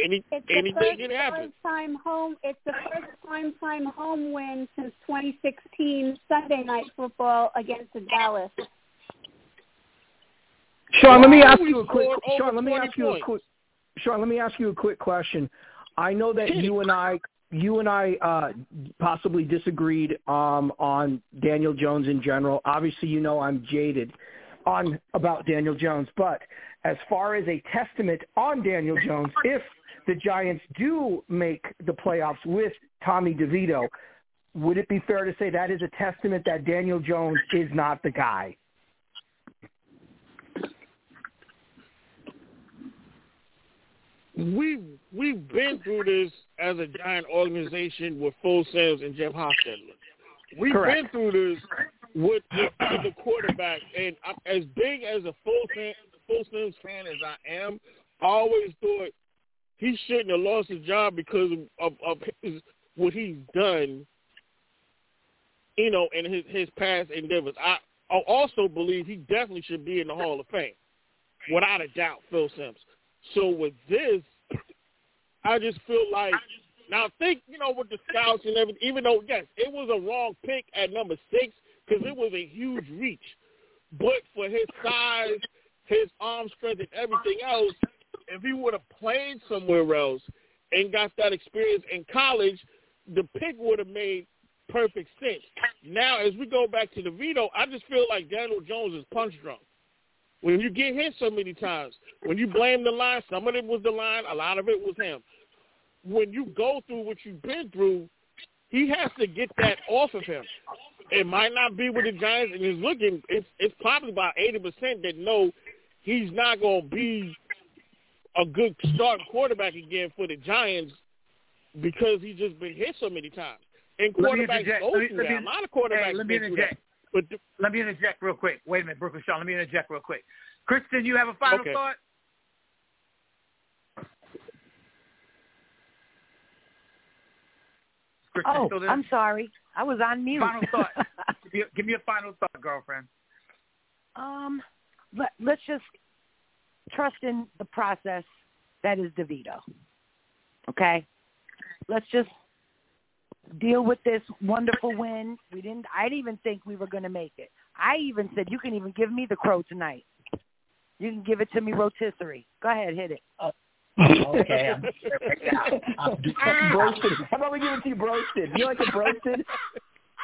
Any, It's the anything first can happen. first time home. It's the first prime time home win since 2016 Sunday night football against the Dallas. Sean, let me ask you a quick. scored Sean, let me ask you a quick. Sean, let me ask you a quick question. I know that you and I, you and I, uh, possibly disagreed um, on Daniel Jones in general. Obviously, you know I'm jaded on about Daniel Jones, but as far as a testament on Daniel Jones, if the Giants do make the playoffs with Tommy DeVito, would it be fair to say that is a testament that Daniel Jones is not the guy? We've we've been through this as a giant organization with Phil Simms and Jeff Hostetler. We've Correct. been through this with, with, with the quarterback, and as big as a full full Simms fan as I am, I always thought he shouldn't have lost his job because of, of his, what he's done. You know, in his his past endeavors. I, I also believe he definitely should be in the Hall of Fame, without a doubt. Phil Simms. So with this, I just feel like now think you know with the scouts and everything. Even though yes, it was a wrong pick at number six because it was a huge reach, but for his size, his arm strength, and everything else, if he would have played somewhere else and got that experience in college, the pick would have made perfect sense. Now, as we go back to the DeVito, I just feel like Daniel Jones is punch drunk. When you get hit so many times, when you blame the line, some of it was the line, a lot of it was him. When you go through what you've been through, he has to get that off of him. It might not be with the Giants, and he's looking. It's it's probably about eighty percent that know he's not going to be a good starting quarterback again for the Giants because he's just been hit so many times. And quarterbacks go through that. A lot of quarterbacks hey, let me interject. But the, let me interject real quick. Wait a minute, Brooklyn Sean. Let me interject real quick. Kristen, you have a final okay. thought? Kristen, oh, I'm sorry. I was on mute. Final thought. give, me, give me a final thought, girlfriend. Um, let, let's just trust in the process that is DeVito. Okay? Let's just deal with this wonderful win. We didn't I didn't even think we were going to make it. I even said you can even give me the crow tonight. You can give it to me rotisserie. Go ahead, hit it. Uh, okay, I'm, I'm broasted. How about we give it to you broasted? Do you like it broasted?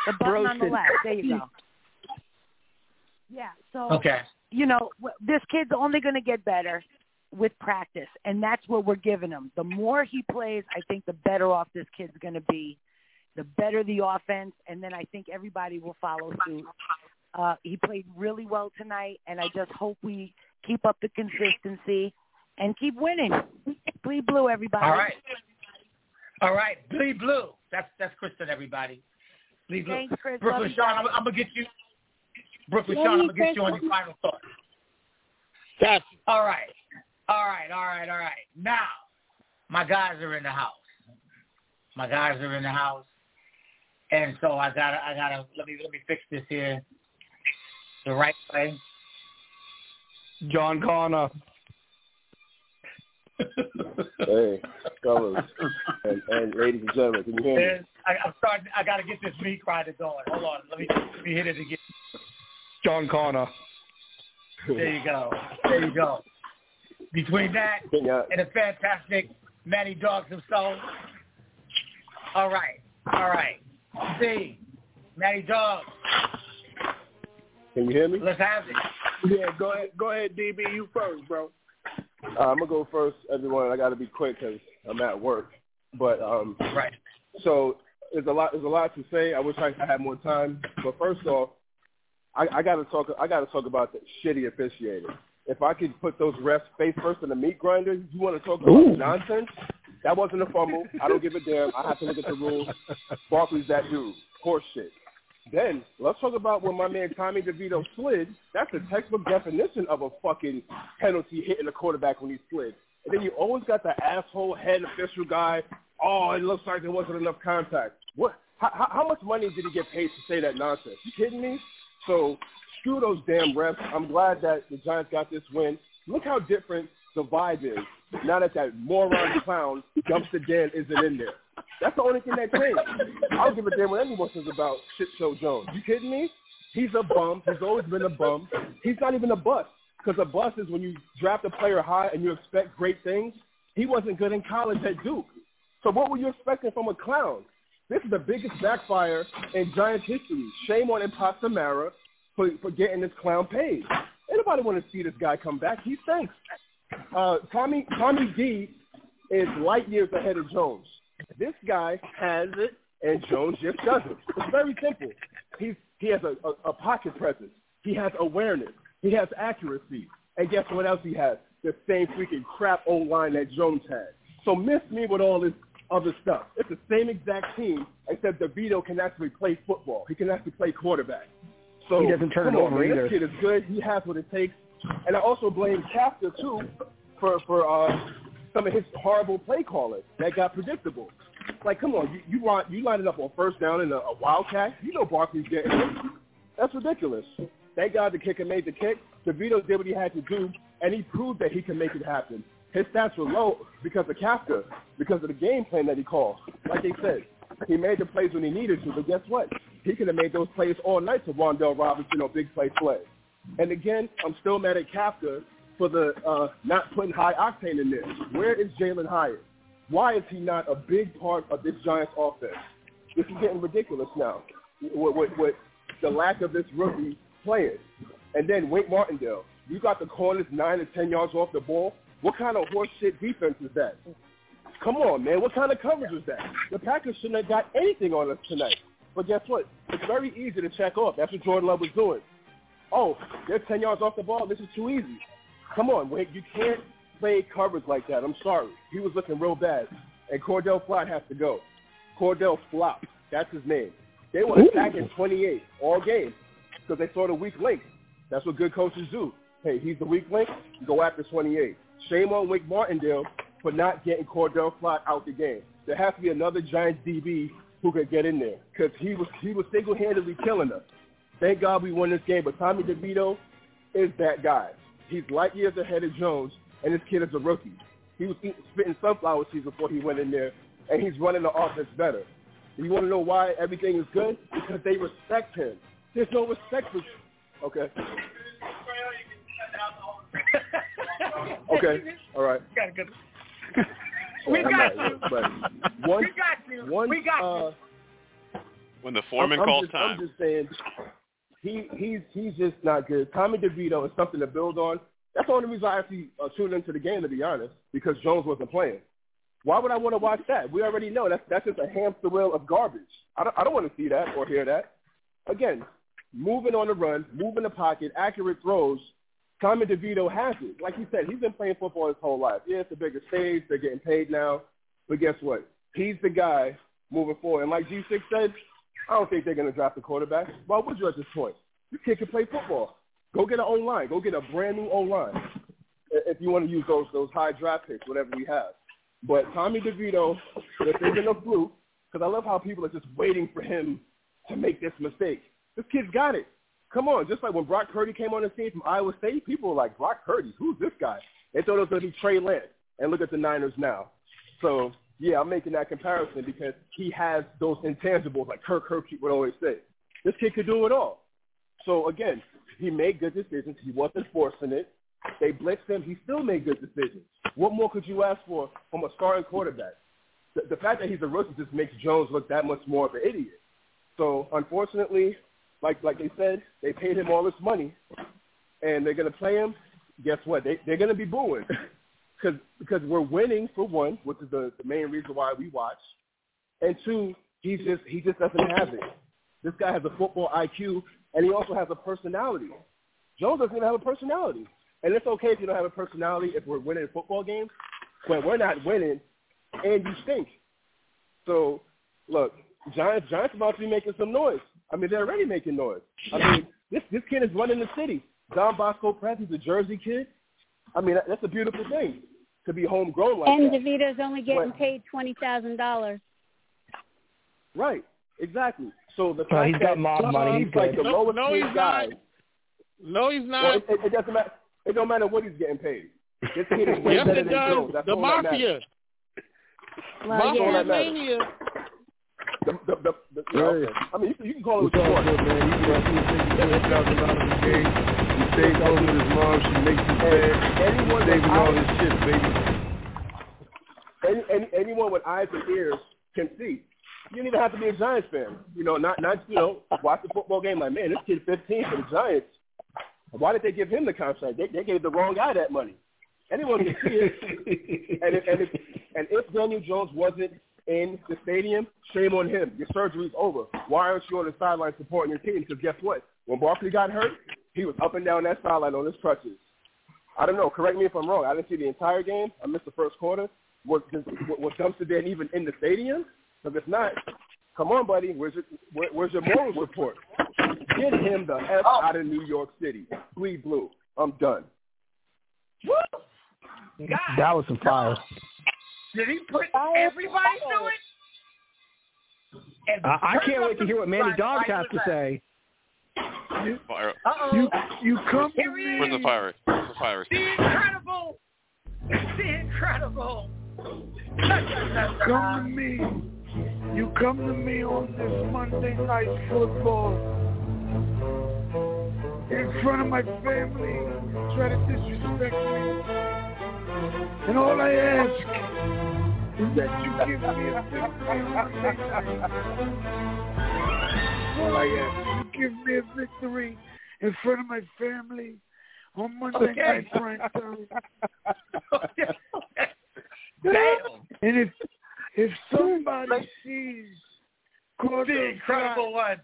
The button on the left. There you go. Yeah. So okay. You know, this kid's only going to get better with practice, and that's what we're giving him. The more he plays, I think the better off this kid's going to be. The better the offense, and then I think everybody will follow suit. Uh, he played really well tonight, and I just hope we keep up the consistency and keep winning. Bleed blue, everybody. All right. All right, bleed blue. That's that's Kristen, everybody. Bleed blue. Thanks, Chris. Brooklyn Sean, I'm, I'm, gonna get you. Brooklyn Sean, I'm gonna get you on your final thought. Gotcha. All right. All right, all right, all right. Now, my guys are in the house. My guys are in the house, and so I gotta, I gotta let me let me fix this here the right way. John Connor. hey, fellas, and, and ladies and gentlemen, can you hear me? I, I'm starting. I gotta get this meat grinder going. Hold on, let me let me hit it again. John Connor. There you go. There you go. Between that and a fantastic Manny Dogs himself. All right. All right. See, Manny Dogs. Can you hear me? Let's have it. Yeah, go ahead. Go ahead, DB. You first, bro. Uh, I'm gonna go first, everyone. I got to be quick because I'm at work. But um, right. So there's a lot. There's a lot to say. I wish I had more time. But first off, I, I got to talk. I got to talk about the shitty officiating. If I could put those refs face first in the meat grinder, you want to talk about Ooh. nonsense? That wasn't a fumble. I don't give a damn. I have to look at the rules. Barkley's that dude. Horse shit. Then let's talk about when my man Tommy DeVito slid. That's the textbook definition of a fucking penalty hitting the quarterback when he slid. And then you always got the asshole head official guy. Oh, it looks like there wasn't enough contact. What? How, how much money did he get paid to say that nonsense? You kidding me? So screw those damn refs. I'm glad that the Giants got this win. Look how different the vibe is now that that moron clown dumpster Dan isn't in there. That's the only thing that changed. I don't give a damn what anyone says about Shit Show Jones. You kidding me? He's a bum. He's always been a bum. He's not even a bust. Because a bust is when you draft a player high and you expect great things. He wasn't good in college at Duke. So what were you expecting from a clown? This is the biggest backfire in Giants history. Shame on Impa Samara for, for getting this clown paid. Anybody want to see this guy come back? He thinks. Uh, Tommy Tommy D is light years ahead of Jones. This guy has it, and Jones just doesn't. It's very simple. He's he has a, a, a pocket presence. He has awareness. He has accuracy. And guess what else he has? The same freaking crap old line that Jones had. So miss me with all this other stuff. It's the same exact team, except DeVito can actually play football. He can actually play quarterback. So he doesn't turn it over man. either. This kid is good. He has what it takes. And I also blame Kafka too for for uh, some of his horrible play calling that got predictable. Like, come on, you you line you line it up on first down in a, a wildcat. You know Barkley's getting it. That's ridiculous. Thank God the kicker made the kick. DeVito did what he had to do, and he proved that he can make it happen. His stats were low because of Kafka, because of the game plan that he called. Like they said, he made the plays when he needed to, but guess what? He could have made those plays all night to Wan'Dale Robinson or big play play. And again, I'm still mad at Kafka for the uh, not putting high octane in there. Where is Jalin Hyatt? Why is he not a big part of this Giants offense? This is getting ridiculous now. With, with, with the lack of this rookie playing, and then Wink Martindale, you got the corners nine to ten yards off the ball. What kind of horseshit defense is that? Come on, man. What kind of coverage is that? The Packers shouldn't have got anything on us tonight. But guess what? It's very easy to check off. That's what Jordan Love was doing. Oh, they're 10 yards off the ball. This is too easy. Come on, wait. You can't play coverage like that. I'm sorry. He was looking real bad. And Cordell Flott has to go. Cordell Flop. That's his name. They were attacking 28 all game because they saw the weak link. That's what good coaches do. Hey, he's the weak link. Go after 28. Shame on Wink Martindale for not getting Cordell Flott out the game. There has to be another Giants DB who could get in there because he was he was single-handedly killing us. Thank God we won this game, but Tommy DeVito is that guy. He's light years ahead of Jones, and this kid is a rookie. He was eating, spitting sunflower seeds before he went in there, and he's running the offense better. You want to know why everything is good? Because they respect him. There's no respect for. you. Okay. okay. All right. We got you. But one, we got you. One, we got uh, you. When the foreman I'm, I'm calls just, time. I'm just saying, he he's he's just not good. Tommy DeVito is something to build on. That's the only reason I actually uh, tuned into the game, to be honest, because Jones wasn't playing. Why would I want to watch that? We already know that's that's just a hamster wheel of garbage. I don't I don't want to see that or hear that. Again, moving on the run, moving the pocket, accurate throws. Tommy DeVito has it. Like he said, he's been playing football his whole life. Yeah, it's a bigger stage. They're getting paid now. But guess what? He's the guy moving forward. And like G6 said, I don't think they're going to draft a quarterback. Why would you at this point? This kid can play football. Go get an O-line. Go get a brand new O-line if you want to use those those high draft picks, whatever we have. But Tommy DeVito, if there's no fluke, because I love how people are just waiting for him to make this mistake. This kid's got it. Come on, just like when Brock Purdy came on the scene from Iowa State, people were like, Brock Purdy, who's this guy? They thought it was going to be Trey Lance. And look at the Niners now. So, yeah, I'm making that comparison because he has those intangibles, like Kirk Herbstreit would always say. This kid could do it all. So, again, he made good decisions. He wasn't forcing it. They blitzed him. He still made good decisions. What more could you ask for from a starting quarterback? The, the fact that he's a rookie just makes Jones look that much more of an idiot. So, unfortunately, like like they said, they paid him all this money, and they're to play him. Guess what? They they're to be booing because because we're winning for one, which is the, the main reason why we watch, and two, he's just he just doesn't have it. This guy has a football IQ, and he also has a personality. Jones doesn't even have a personality, and it's okay if you don't have a personality if we're winning football games, but we're not winning, and you stink. So, look, Giants Giants about to be making some noise. I mean, they're already making noise. I mean, this this kid is running the city. Don Bosco Prep, he's a Jersey kid. I mean, that's a beautiful thing to be homegrown like and that. DeVito's only getting But- paid twenty thousand dollars. Right, exactly. So the Oh, fact he's got that mob money. he's like the No- lowest no, paid he's guy. not. No, he's Well, not. it, it, it doesn't matter. It don't matter what he's getting paid. This kid is way yes, better it than does. Jones. That's The all that mafia. matters. Well, That's all yeah. Mania. The, the, the, the, you know, Right. I mean, you, can- you can call it what you good, want. man. He got he takes twenty thousand dollars a game. He stays home with his mom. She makes his bed. Anyone Saving all I- his shit, baby. any, any anyone with eyes and ears can see. You don't even have to be a Giants fan. You know, not not you know, watch the football game like, man, this kid's 15 for the Giants. Why did they give him the contract? They, they gave the wrong guy that money. Anyone can see it. and if, and if and if Daniel Jones wasn't in the stadium, shame on him. Your surgery's over. Why aren't you on the sideline supporting your team? Because guess what? When Barkley got hurt, he was up and down that sideline on his crutches. I don't know. Correct me if I'm wrong. I didn't see the entire game. I missed the first quarter. Was was Dumpster Dan even in the stadium? Because if not, come on, buddy. Where's your where, where's your morals report? Get him the f out of New York City. Bleed blue. I'm done. God, That was some fire. Did he put everybody through it? And I, I can't wait to hear what Manny front Dogs right has to say. Fire. Uh-oh. You you come to Here he me. Where's the fire? Where's the fire? The incredible. The incredible. come to me. You come to me on this Monday night football. in front of my family, try to disrespect me. And all I ask is that you give me a victory on Monday night. All I ask is you give me a victory in front of my family on Monday Okay. night prime time. Damn. And if if somebody sees The Cordell incredible one.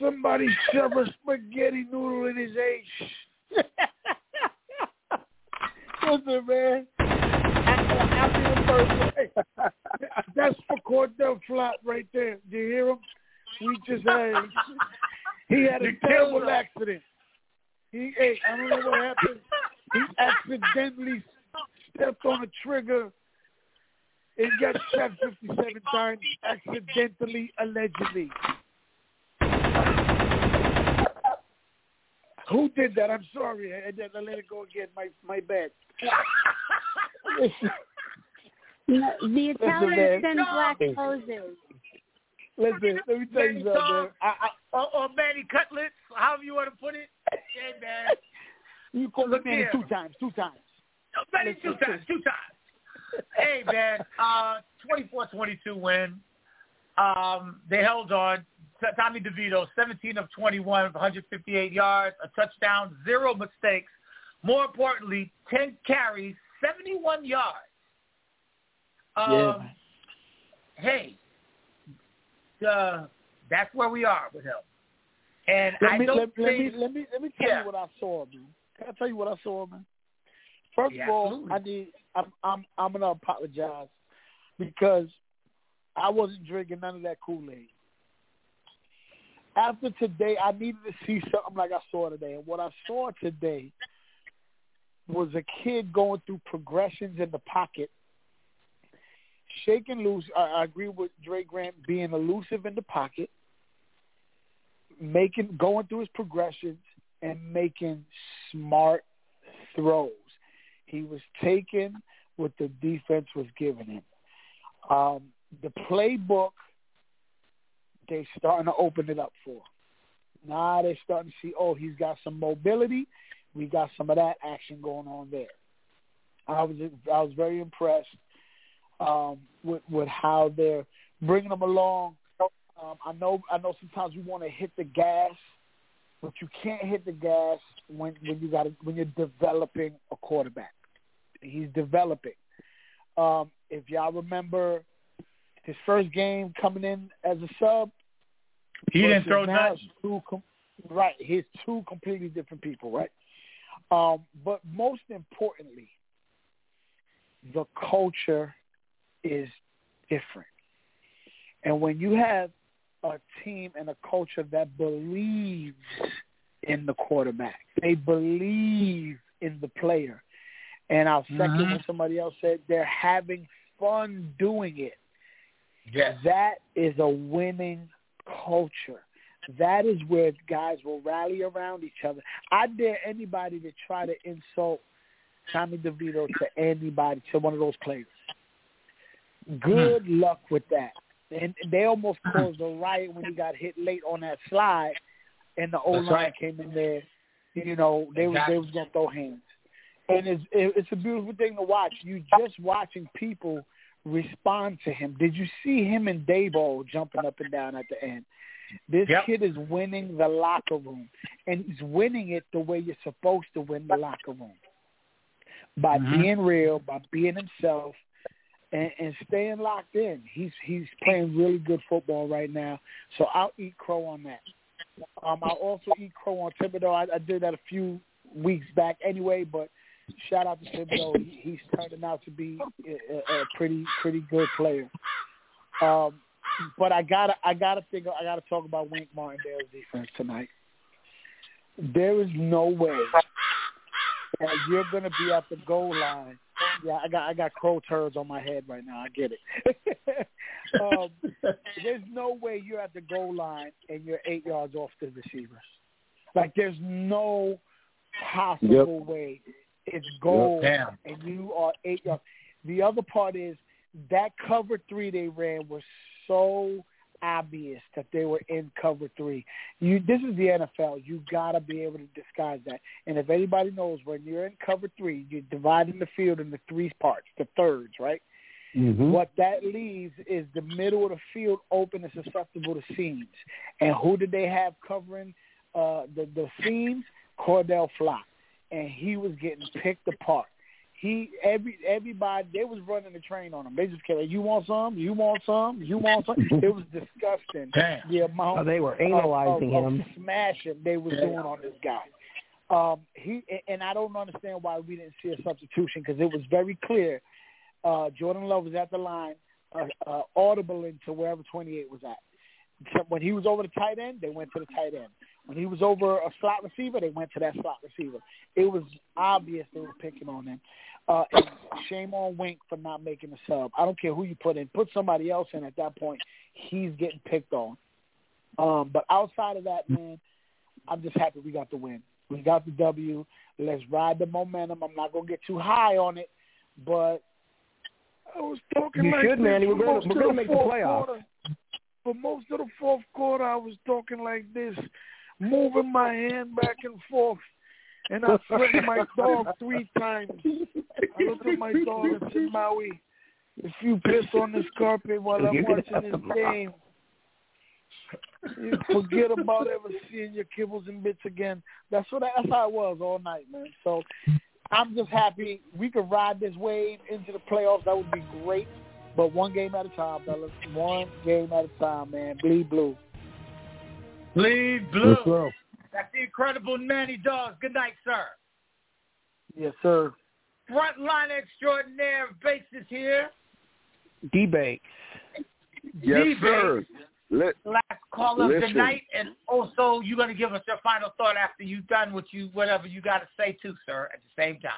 somebody shove a spaghetti noodle in his H. Listen, man. The first hey, That's for Cor'Dale Flott right there. Do you hear him? We just had he had a terrible accident. He hey, I don't know what happened. He accidentally stepped on a trigger and got shot 57 times accidentally, allegedly. Who did that? I'm sorry. I, I, I let it go again. My my bad. No, the Italians man. send black hoses. Listen, let me tell you something. Tom, I, I, or, or Manny Cutlets, however you want to put it. Yeah, man. you called Look me here. two times, two times. Manny two times, two times. hey, man, uh, 24-22 win. Um, they held on. Tommy DeVito, 17 of 21, 158 yards, a touchdown, zero mistakes. More importantly, 10 carries, 71 yards. Um, Yeah. Hey, uh, that's where we are with him. And Let I me don't let, let me let me let me tell Yeah. you what I saw, man. Can I tell you what I saw, man? First Yeah, of all, absolutely. I need I'm I'm I'm gonna apologize because I wasn't drinking none of that Kool Aid. After today, I needed to see something like I saw today, and what I saw today was a kid going through progressions in the pocket, shaking loose. I, I agree with Dre Grant being elusive in the pocket, making going through his progressions and making smart throws. He was taking what the defense was giving him. Um, the playbook, they starting to open it up for. Now they're starting to see, oh, he's got some mobility. We got some of that action going on there. I was I was very impressed um, with with how they're bringing them along. Um, I know I know sometimes we want to hit the gas, but you can't hit the gas when when you got when you're developing a quarterback. He's developing. Um, if y'all remember his first game coming in as a sub, He didn't throw nothing. Two com- right, he's two completely different people, right? Um, but most importantly, the culture is different. And when you have a team and a culture that believes in the quarterback, they believe in the player. And I'll 2nd Mhm. what somebody else said, they're having fun doing it. Yes. That is a winning culture. That is where guys will rally around each other. I dare anybody to try to insult Tommy DeVito to anybody, to one of those players. Good hmm. luck with that. And they almost hmm. caused a riot when he got hit late on that slide, and the old line right. came in there. You know, they was Exactly. they was gonna throw hands, and it's it's a beautiful thing to watch. You just watching people respond to him. Did you see him and Daboll jumping up and down at the end? This Yep. kid is winning the locker room, and he's winning it the way you're supposed to win the locker room by Mhm. being real, by being himself, and, and staying locked in. He's he's playing really good football right now. So I'll eat crow on that. Um, I'll also eat crow on Thibodeaux. I, I did that a few weeks back anyway, but shout out to Thibodeaux. He, he's turning out to be a, a, a pretty pretty good player. Um, but I gotta I gotta think I gotta talk about Wink Martindale's defense tonight. There is no way that you're gonna be at the goal line. Yeah, I got I got crow turds on my head right now. I get it. um, there's no way you're at the goal line and you're eight yards off the receivers. Like there's no possible way it's goal Damn. and you are eight yards. The other part is that cover three they ran was so obvious that they were in cover three. You, this is the NFL. You gotta be able to disguise that. And if anybody knows, when you're in cover three, you're dividing the field into three parts, the thirds, right? Mm-hmm. What that leaves is the middle of the field open and susceptible to seams. And who did they have covering uh, the the seams? Cor'Dale Flott, and he was getting picked apart. He every everybody they was running the train on him. They just kept, like, you want some, you want some, you want some. It was disgusting. Damn. The amount Oh, they were analyzing of, of him. smashing they was doing on this guy. Um, he and I don't understand why we didn't see a substitution because it was very clear. Uh, Jordan Love was at the line, uh, uh, audible into wherever 28 was at. So when he was over the tight end, they went to the tight end. When he was over a slot receiver, they went to that slot receiver. It was obvious they were picking on him. Uh, shame on Wink for not making a sub. I don't care who you put in. Put somebody else in at that point. He's getting picked on. Um, but outside of that, man, I'm just happy we got the win. We got the W. Let's ride the momentum. I'm not gonna get too high on it, but I was talking You like should, this man. We're gonna- we're gonna the make the playoffs. quarter. For most of the fourth quarter, I was talking like this, moving my hand back and forth, and I threatened my dog three times. I looked at my dog and said, Maui, if you piss on this carpet while I'm watching this game, you forget about ever seeing your kibbles and bits again. That's what that's how it was all night, man. So I'm just happy we could ride this wave into the playoffs. That would be great. But one game at a time, fellas. One game at a time, man. Bleed blue. Bleed blue. Yes, sir. That's the incredible Manny Dogs. Good night, sir. Yes, sir. Frontline extraordinaire Bates is here. Debate. Yes, D-Bates, sir. Let, Last call of the night, and also you're going to give us your final thought after you've done what you whatever you got to say too, sir. At the same time,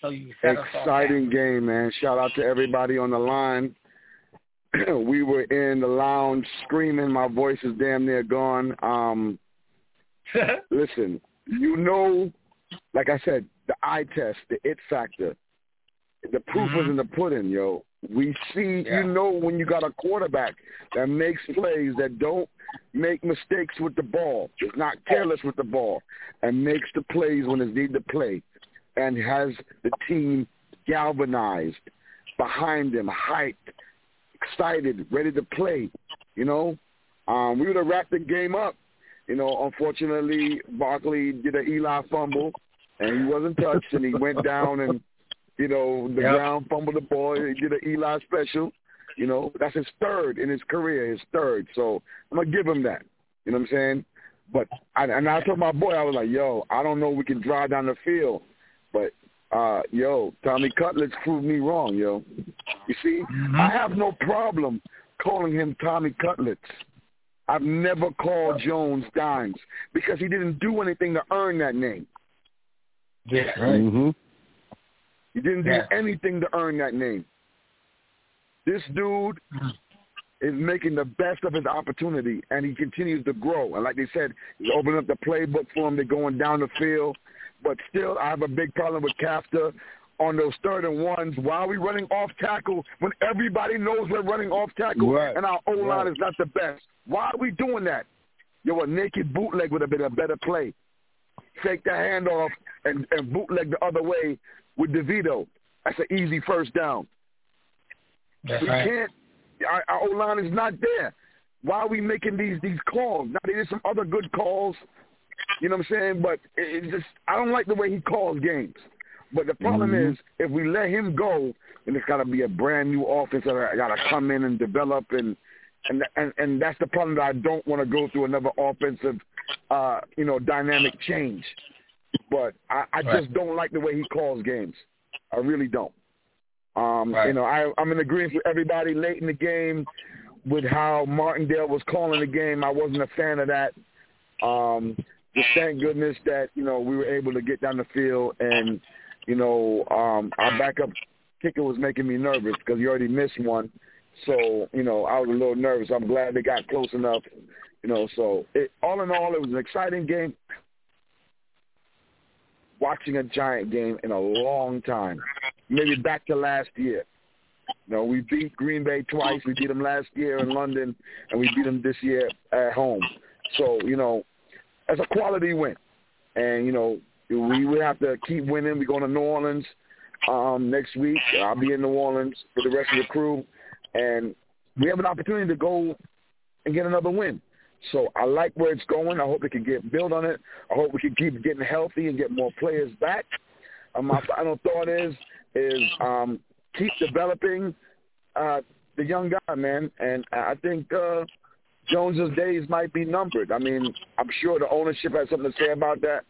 so you set us exciting game, man. Shout out to everybody on the line. we were in the lounge screaming. My voice is damn near gone. Um, listen, you know, like I said, the eye test, the it factor. The proof was in the pudding, yo. We see, you know, when you got a quarterback that makes plays that don't make mistakes with the ball, is not careless with the ball, and makes the plays when it's need to play, and has the team galvanized behind him, hyped, excited, ready to play. You know, um, we would have wrapped the game up. You know, unfortunately, Barkley did an Eli fumble, and he wasn't touched, and he went down and, you know, the Yep. ground fumbled the ball. He did an Eli special. You know, that's his third in his career, his third. So I'm gonna give him that. You know what I'm saying? But I, and I told my boy, I was like, yo, I don't know we can drive down the field, but uh, yo, Tommy Cutlets proved me wrong, yo. You see, I have no problem calling him Tommy Cutlets. I've never called Jones Dimes because he didn't do anything to earn that name. Yeah, Mm-hmm. He didn't do Yeah. anything to earn that name. This dude is making the best of his opportunity, and he continues to grow. And like they said, he's opening up the playbook for him. They're going down the field. But still, I have a big problem with Kafka on those third and ones. Why are we running off tackle when everybody knows we're running off tackle Right. and our O-line Right. is not the best? Why are we doing that? Yo, a naked bootleg would have been a better play. Take the handoff and, and bootleg the other way with DeVito. That's an easy first down. That's we right. can't. Our, our O line is not there. Why are we making these these calls? Now there's some other good calls, you know what I'm saying? But it, it just I don't like the way he calls games. But the problem Mhm. is, if we let him go, then it's got to be a brand new offense that I got to come in and develop, and and and and that's the problem that I don't want to go through another offensive, uh, you know, dynamic change. But I, I Right. just don't like the way he calls games. I really don't. Um, Right. You know, I, I'm in agreement with everybody late in the game with how Martindale was calling the game. I wasn't a fan of that. Um, just thank goodness that you know we were able to get down the field, and you know um, our backup kicker was making me nervous because he already missed one. So you know I was a little nervous. I'm glad they got close enough. You know, so it, all in all, it was an exciting game. Watching a giant game in a long time, maybe back to last year. You know, we beat Green Bay twice. We beat them last year in London, and we beat them this year at home. So, you know, that's a quality win. And, you know, we we have to keep winning. We're going to New Orleans um, next week. I'll be in New Orleans with the rest of the crew. And we have an opportunity to go and get another win. So I like where it's going. I hope we can get build on it. I hope we can keep getting healthy and get more players back. Um, my final thought is is um, keep developing uh, the young guy, man. And I think uh, Jones's days might be numbered. I mean, I'm sure the ownership has something to say about that,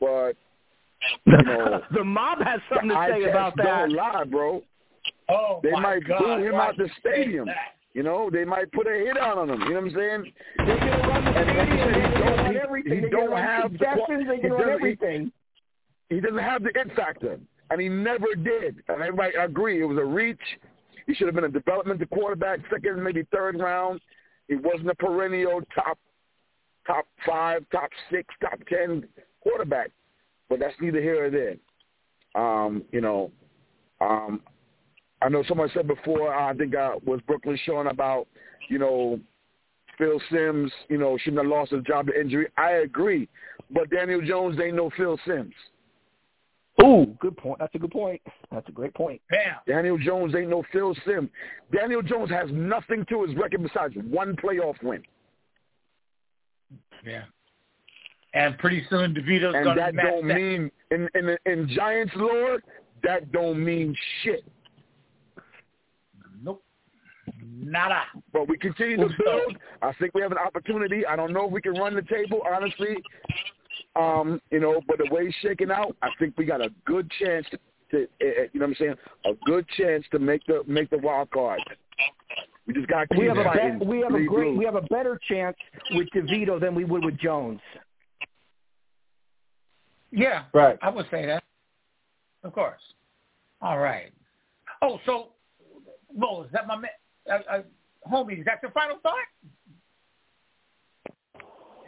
but you know, the mob has something to say about that. Don't lie, bro. Oh, they my might God, boo him why out the stadium. that? You know, they might put a hit out on him. You know what I'm saying? They can run the And like you stadium. They can don't- run he- everything. he They don't can run have the suggestions. qua- They he can run doesn't- everything. He doesn't have the it factor, and he never did. And everybody agree it was a reach. He should have been a developmental quarterback, second, maybe third round. He wasn't a perennial top, top five, top six, top ten quarterback. But that's neither here or there. Um, you know, um, I know someone said before. I think uh, was Brooklyn Sean about you know Phil Simms. You know, shouldn't have lost his job to injury. I agree, but Daniel Jones ain't no Phil Simms. Ooh, good point. That's a good point. That's a great point. Bam. Daniel Jones ain't no Phil Sim. Daniel Jones has nothing to his record besides one playoff win. Yeah. And pretty soon DeVito's And going to that match don't that. mean in, in in Giants lore, that don't mean shit. Nope. Nada. But we continue to build. I think we have an opportunity. I don't know if we can run the table, honestly. Um, you know, but the way it's shaking out, I think we got a good chance to, to uh, you know what I'm saying, a good chance to make the make the wild card. We just got to keep We have a be- we have a great we have a better chance with DeVito than we would with Jones. Yeah. Right. I would say that. Of course. All right. Oh, so, Mo, is that my man? Uh, uh, homie, is that your final thought?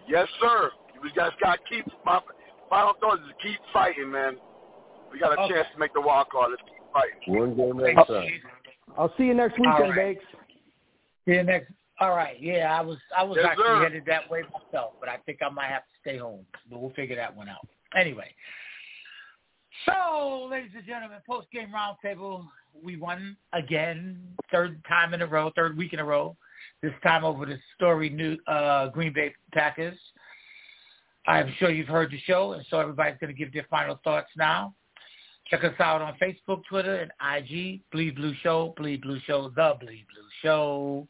Yes, sir. We just got to keep. My final thought is to keep fighting, man. We got a Okay. chance to make the wild card. Let's keep fighting. One game at a time. I'll see you next weekend, right. Bakes. See you next. All right. Yeah, I was I was Yes, actually sir. headed that way myself, but I think I might have to stay home. But we'll figure that one out. Anyway. So, ladies and gentlemen, post game roundtable. We won again, third time in a row, third week in a row. This time over the story new uh, Green Bay Packers. I'm sure you've heard the show, and so everybody's going to give their final thoughts now. Check us out on Facebook, Twitter, and IG. Bleed Blue Show, Bleed Blue Show, The Bleed Blue Show.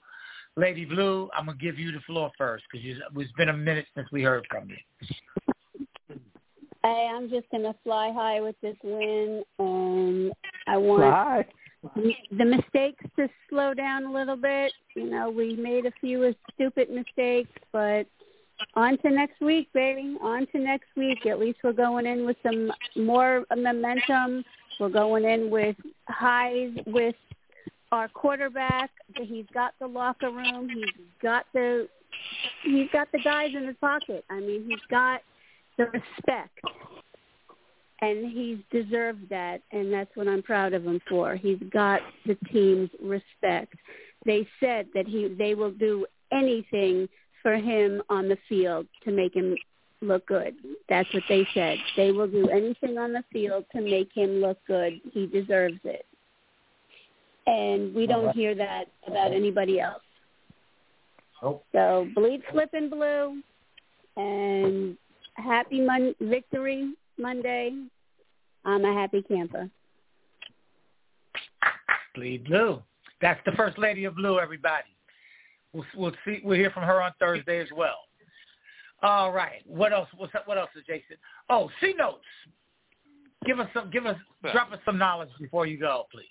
Lady Blue, I'm going to give you the floor first because it's been a minute since we heard from you. Hey, I'm just gonna fly high with this win. and I want Bye. the mistakes to slow down a little bit. You know, we made a few stupid mistakes, but on to next week, baby. On to next week. At least we're going in with some more momentum. We're going in with highs with our quarterback. He's got the locker room. He's got the he's got the guys in his pocket. I mean, he's got the respect. And he's deserved that, and that's what I'm proud of him for. He's got the team's respect. They said that he they will do anything for him on the field to make him look good. That's what they said. They will do anything on the field to make him look good. He deserves it. And we don't hear that about anybody else. So bleed flipping blue and happy mon- victory Monday. I'm a happy camper. Bleed Blue. That's the first lady of Blue, everybody. We'll, we'll see. We'll hear from her on Thursday as well. All right. What else? What's up? What else is Jason? Oh, C notes. Give us some. Give us. Drop us some knowledge before you go, please.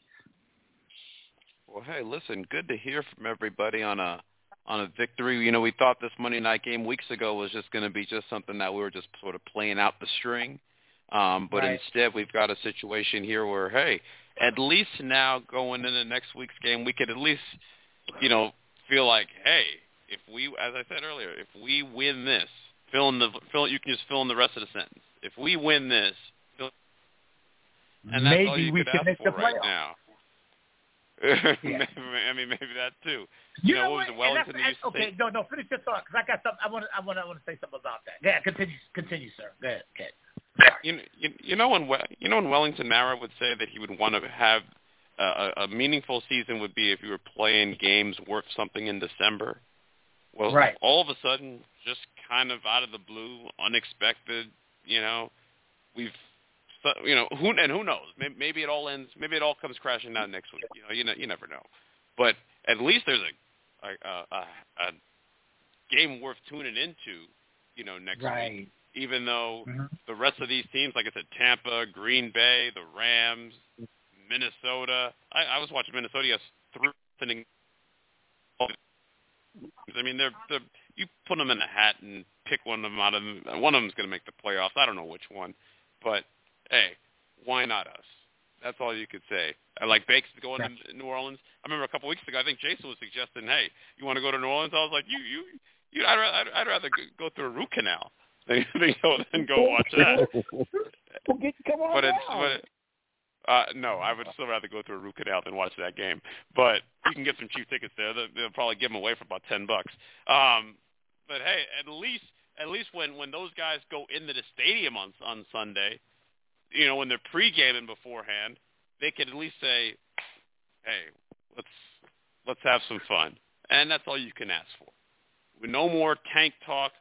Well, hey, listen, good to hear from everybody on a on a victory. You know, we thought this Monday night game weeks ago was just going to be just something that we were just sort of playing out the string. Um, but Right. instead, we've got a situation here where, hey, at least now going into next week's game, we could at least, you know, feel like, hey, if we, as I said earlier, if we win this, fill in the fill. You can just fill in the rest of the sentence. If we win this, fill, and that's all Maybe you we could can ask make for the right playoffs. now. I mean, maybe that too. You, know, know what what? was it? Wellington used okay, no, no, finish your thought because I got something. I want to, I want to, I want to say something about that. Yeah, continue, continue, sir. Go ahead. Ahead. You, you, you know when you know when Wellington Mara would say that he would want to have a, a, a meaningful season would be if you were playing games worth something in December. Well, Right. all of a sudden, just kind of out of the blue, unexpected, you know, we've, so- you know, who and who knows? Maybe, maybe it all ends. Maybe it all comes crashing down next week. You know, you know, you never know. But at least there's a a, a, a, game worth tuning into, you know, next Right. week. Even though Mhm. the rest of these teams, like I said, Tampa, Green Bay, the Rams, Minnesota. I, I was watching Minnesota yes, three. I mean, they're they're you put them in a hat and pick one of them out of them. One of them's going to make the playoffs. I don't know which one, but hey, why not us? That's all you could say. I like Bakes going to New Orleans. I remember a couple weeks ago, I think Jason was suggesting, "Hey, you want to go to New Orleans?" I was like, "You, you, you. I'd rather, I'd, I'd rather go- through a root canal than, than go than go watch that." Well, get, come on but it's down. but it, uh no, I would still rather go through a root canal than watch that game. But you can get some cheap tickets there. They'll, they'll probably give them away for about ten bucks. Um, but hey, at least at least when when those guys go into the stadium on on Sunday, you know, when they're pre-gaming beforehand, they could at least say, "Hey, let's let's have some fun," and that's all you can ask for. No more tank talk,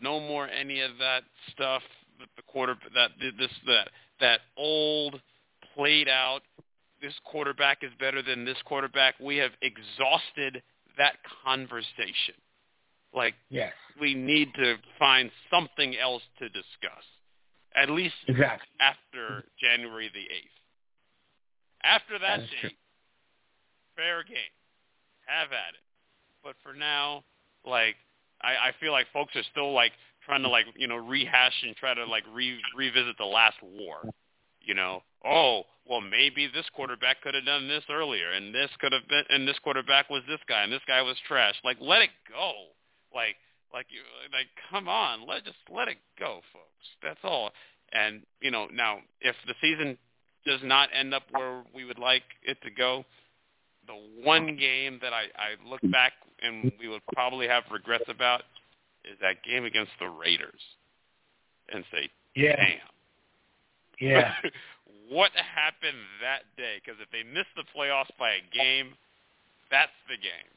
no more any of that stuff. That the quarter that this that that old played out. This quarterback is better than this quarterback. We have exhausted that conversation. Like Yes. we need to find something else to discuss. At least Exactly. after January the eighth. After that That true. date, fair game. Have at it. But for now, like I, I feel like folks are still like trying to like you know rehash and try to like re- revisit the last war. You know, oh well, maybe this quarterback could have done this earlier, and this could have been, and this quarterback was this guy, and this guy was trash. Like let it go. Like like you like come on, let just let it go, folks. That's all. And you know now if the season does not end up where we would like it to go, the one game that I, I look mm. back and we would probably have regrets about is that game against the Raiders, and say, Yeah. damn, Yeah. what happened that day? Because if they miss the playoffs by a game, that's the game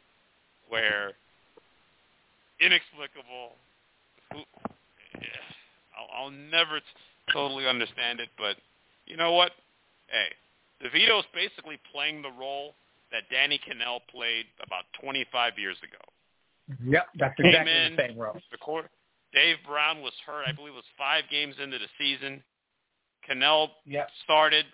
where inexplicable. I'll, I'll never t- totally understand it, but you know what? Hey, DeVito's basically playing the role that Danny Kanell played about 25 years ago. Yep. That's Came exactly in, the same role. The quarter, Dave Brown was hurt. I believe it was five games into the season. Cannell Yep. started,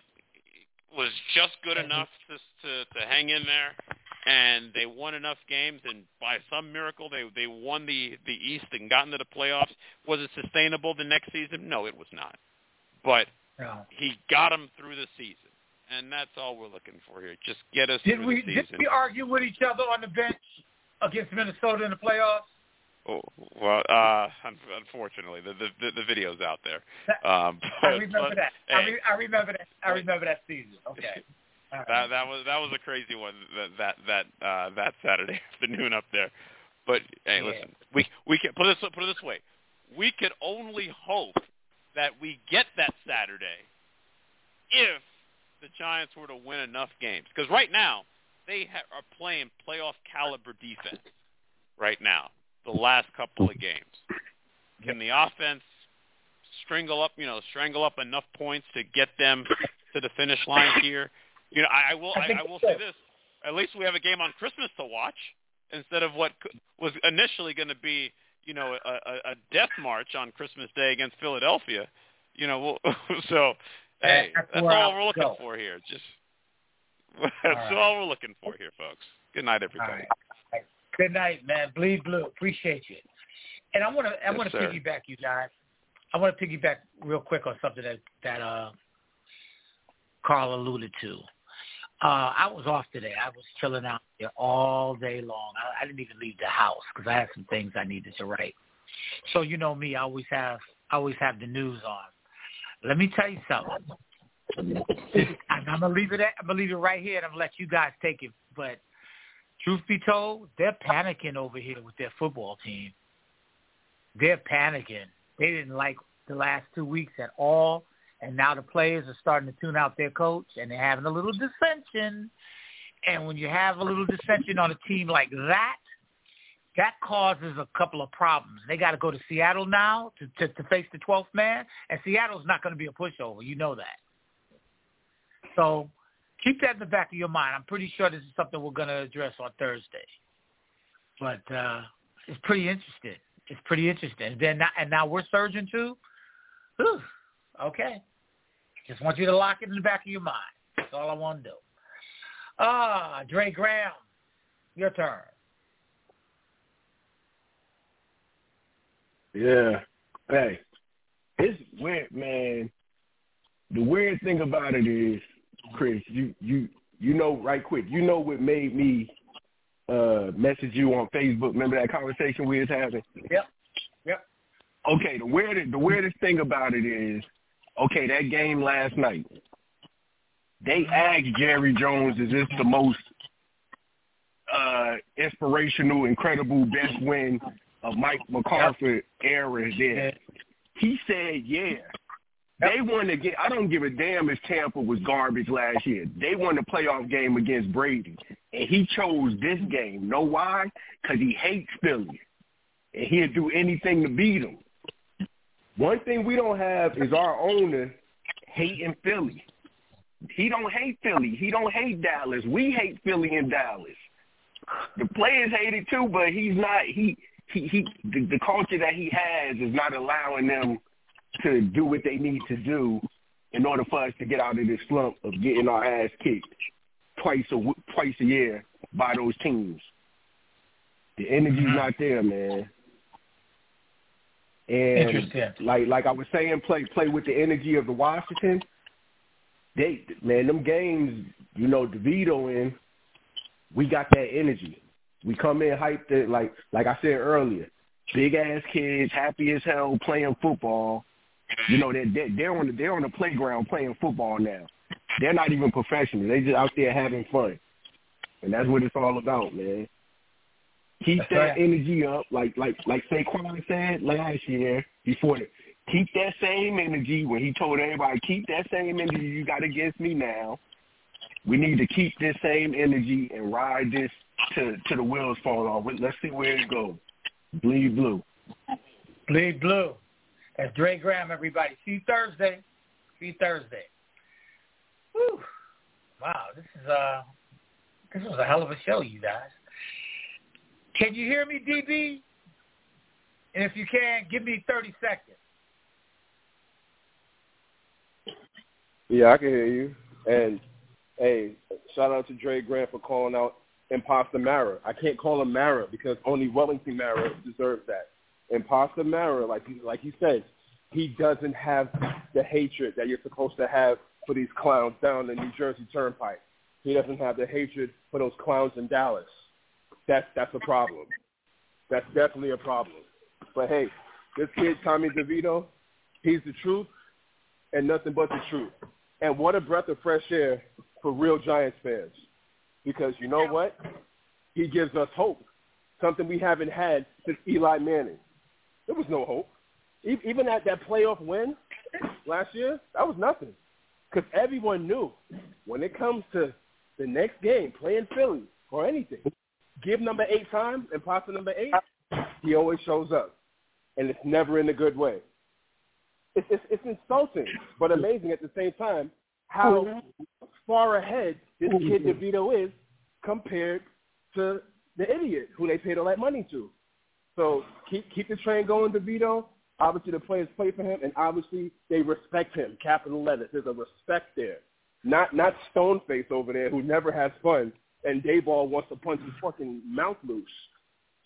was just good enough to, to to hang in there, and they won enough games. And by some miracle, they they won the the East and got into the playoffs. Was it sustainable the next season? No, it was not. But No. he got them through the season, and that's all we're looking for here. Just get us Did through we the did we argue with each other on the bench against Minnesota in the playoffs? Oh, well, uh, un- unfortunately, the, the the the video's out there. Um, I remember but, that. I, re- I remember that. I remember that season. Okay. That that was that was a crazy one that that that uh, that Saturday afternoon up there. But hey, listen, we we can put it this put it this way: we could only hope that we get that Saturday if the Giants were to win enough games. Because right now they ha- are playing playoff caliber defense. Right now, the last couple of games, can the offense strangle up, you know, strangle up enough points to get them to the finish line here? You know, I, I will. I I, I will so. say this: at least we have a game on Christmas to watch instead of what was initially going to be, you know, a, a, a death march on Christmas Day against Philadelphia. You know, we'll, so hey, That's that's all I'll we're looking go. for here. Just that's right. all we're looking for here, folks. Good night, All everybody. right. Good night, man. Bleed blue. Appreciate you. And I want to I Yes, want to piggyback you guys. I want to piggyback real quick on something that that uh Carl alluded to. Uh, I was off today. I was chilling out there all day long. I, I didn't even leave the house because I had some things I needed to write. So you know me, I always have I always have the news on. Let me tell you something. I'm gonna leave it. At, I'm gonna leave it right here, and I'm gonna let you guys take it. But truth be told, they're panicking over here with their football team. They're panicking. They didn't like the last two weeks at all, and now the players are starting to tune out their coach, and they're having a little dissension. And when you have a little dissension on a team like that, that causes a couple of problems. They got to go to Seattle now to, to, to face the 12th man, and Seattle's not going to be a pushover. You know that. So keep that in the back of your mind. I'm pretty sure this is something we're going to address on Thursday. But uh, it's pretty interesting. It's pretty interesting. And then and now we're surging too. Whew. Okay. Just want you to lock it in the back of your mind. That's all I want to do. Ah, Dre Graham, your turn. Yeah. Hey, it's weird, man. The weird thing about it is, Chris, you you you know right quick. You know what made me uh message you on Facebook. Remember that conversation we was having? Yep. Yep. Okay, the weirdest the weirdest thing about it is, okay, that game last night. They asked Jerry Jones, is this the most uh inspirational, incredible, best win of Mike McCarthy era there? He said, yeah. They won the game. I don't give a damn if Tampa was garbage last year. They won the playoff game against Brady, and he chose this game. Know why? Because he hates Philly, and he'll do anything to beat them. One thing we don't have is our owner hating Philly. He don't hate Philly. He don't hate Dallas. We hate Philly and Dallas. The players hate it too, but he's not. He he he. The, the culture that he has is not allowing them to do what they need to do in order for us to get out of this slump of getting our ass kicked twice a twice a year by those teams. The energy's mm-hmm. not there, man. And Interesting. like like I was saying, play play with the energy of the Washington. They man, them games, you know, DeVito in, we got that energy. We come in hyped it like like I said earlier, big ass kids, happy as hell playing football. You know, they're they're, they're on the they're on the playground playing football now. They're not even professional. They just out there having fun, and that's what it's all about, man. Keep That's that right. energy up, like like like Saquon said last year before the keep that same energy when he told everybody keep that same energy you got against me now. We need to keep this same energy and ride this to to the wheels fall off. Let's see where it goes. Bleed blue. Bleed blue. That's Dre Graham, everybody. See you Thursday. See you Thursday. Whew. Wow, this is uh this was a hell of a show, you guys. Can you hear me, DB? And if you can, give me 30 seconds. Yeah, I can hear you. And hey, shout out to Dre Grant for calling out Imposter Mara. I can't call him Mara because only Wellington Mara deserves that. Imposter Mara, like he like he said, he doesn't have the hatred that you're supposed to have for these clowns down the New Jersey Turnpike. He doesn't have the hatred for those clowns in Dallas. That's that's a problem. That's definitely a problem. But hey, this kid Tommy DeVito, he's the truth and nothing but the truth. And what a breath of fresh air for real Giants fans. Because you know what? He gives us hope. Something we haven't had since Eli Manning. There was no hope. Even at that playoff win last year, that was nothing. Because everyone knew when it comes to the next game, playing Philly or anything, give number eight time, imposter number eight, he always shows up. And it's never in a good way. It's, it's, it's insulting, but amazing at the same time how far ahead this kid DeVito is compared to the idiot who they paid all that money to. So keep keep the train going, DeVito. Obviously, the players play for him, and obviously they respect him. Capital letters. There's a respect there. Not not Stoneface over there who never has fun, and Daboll wants to punch his fucking mouth loose.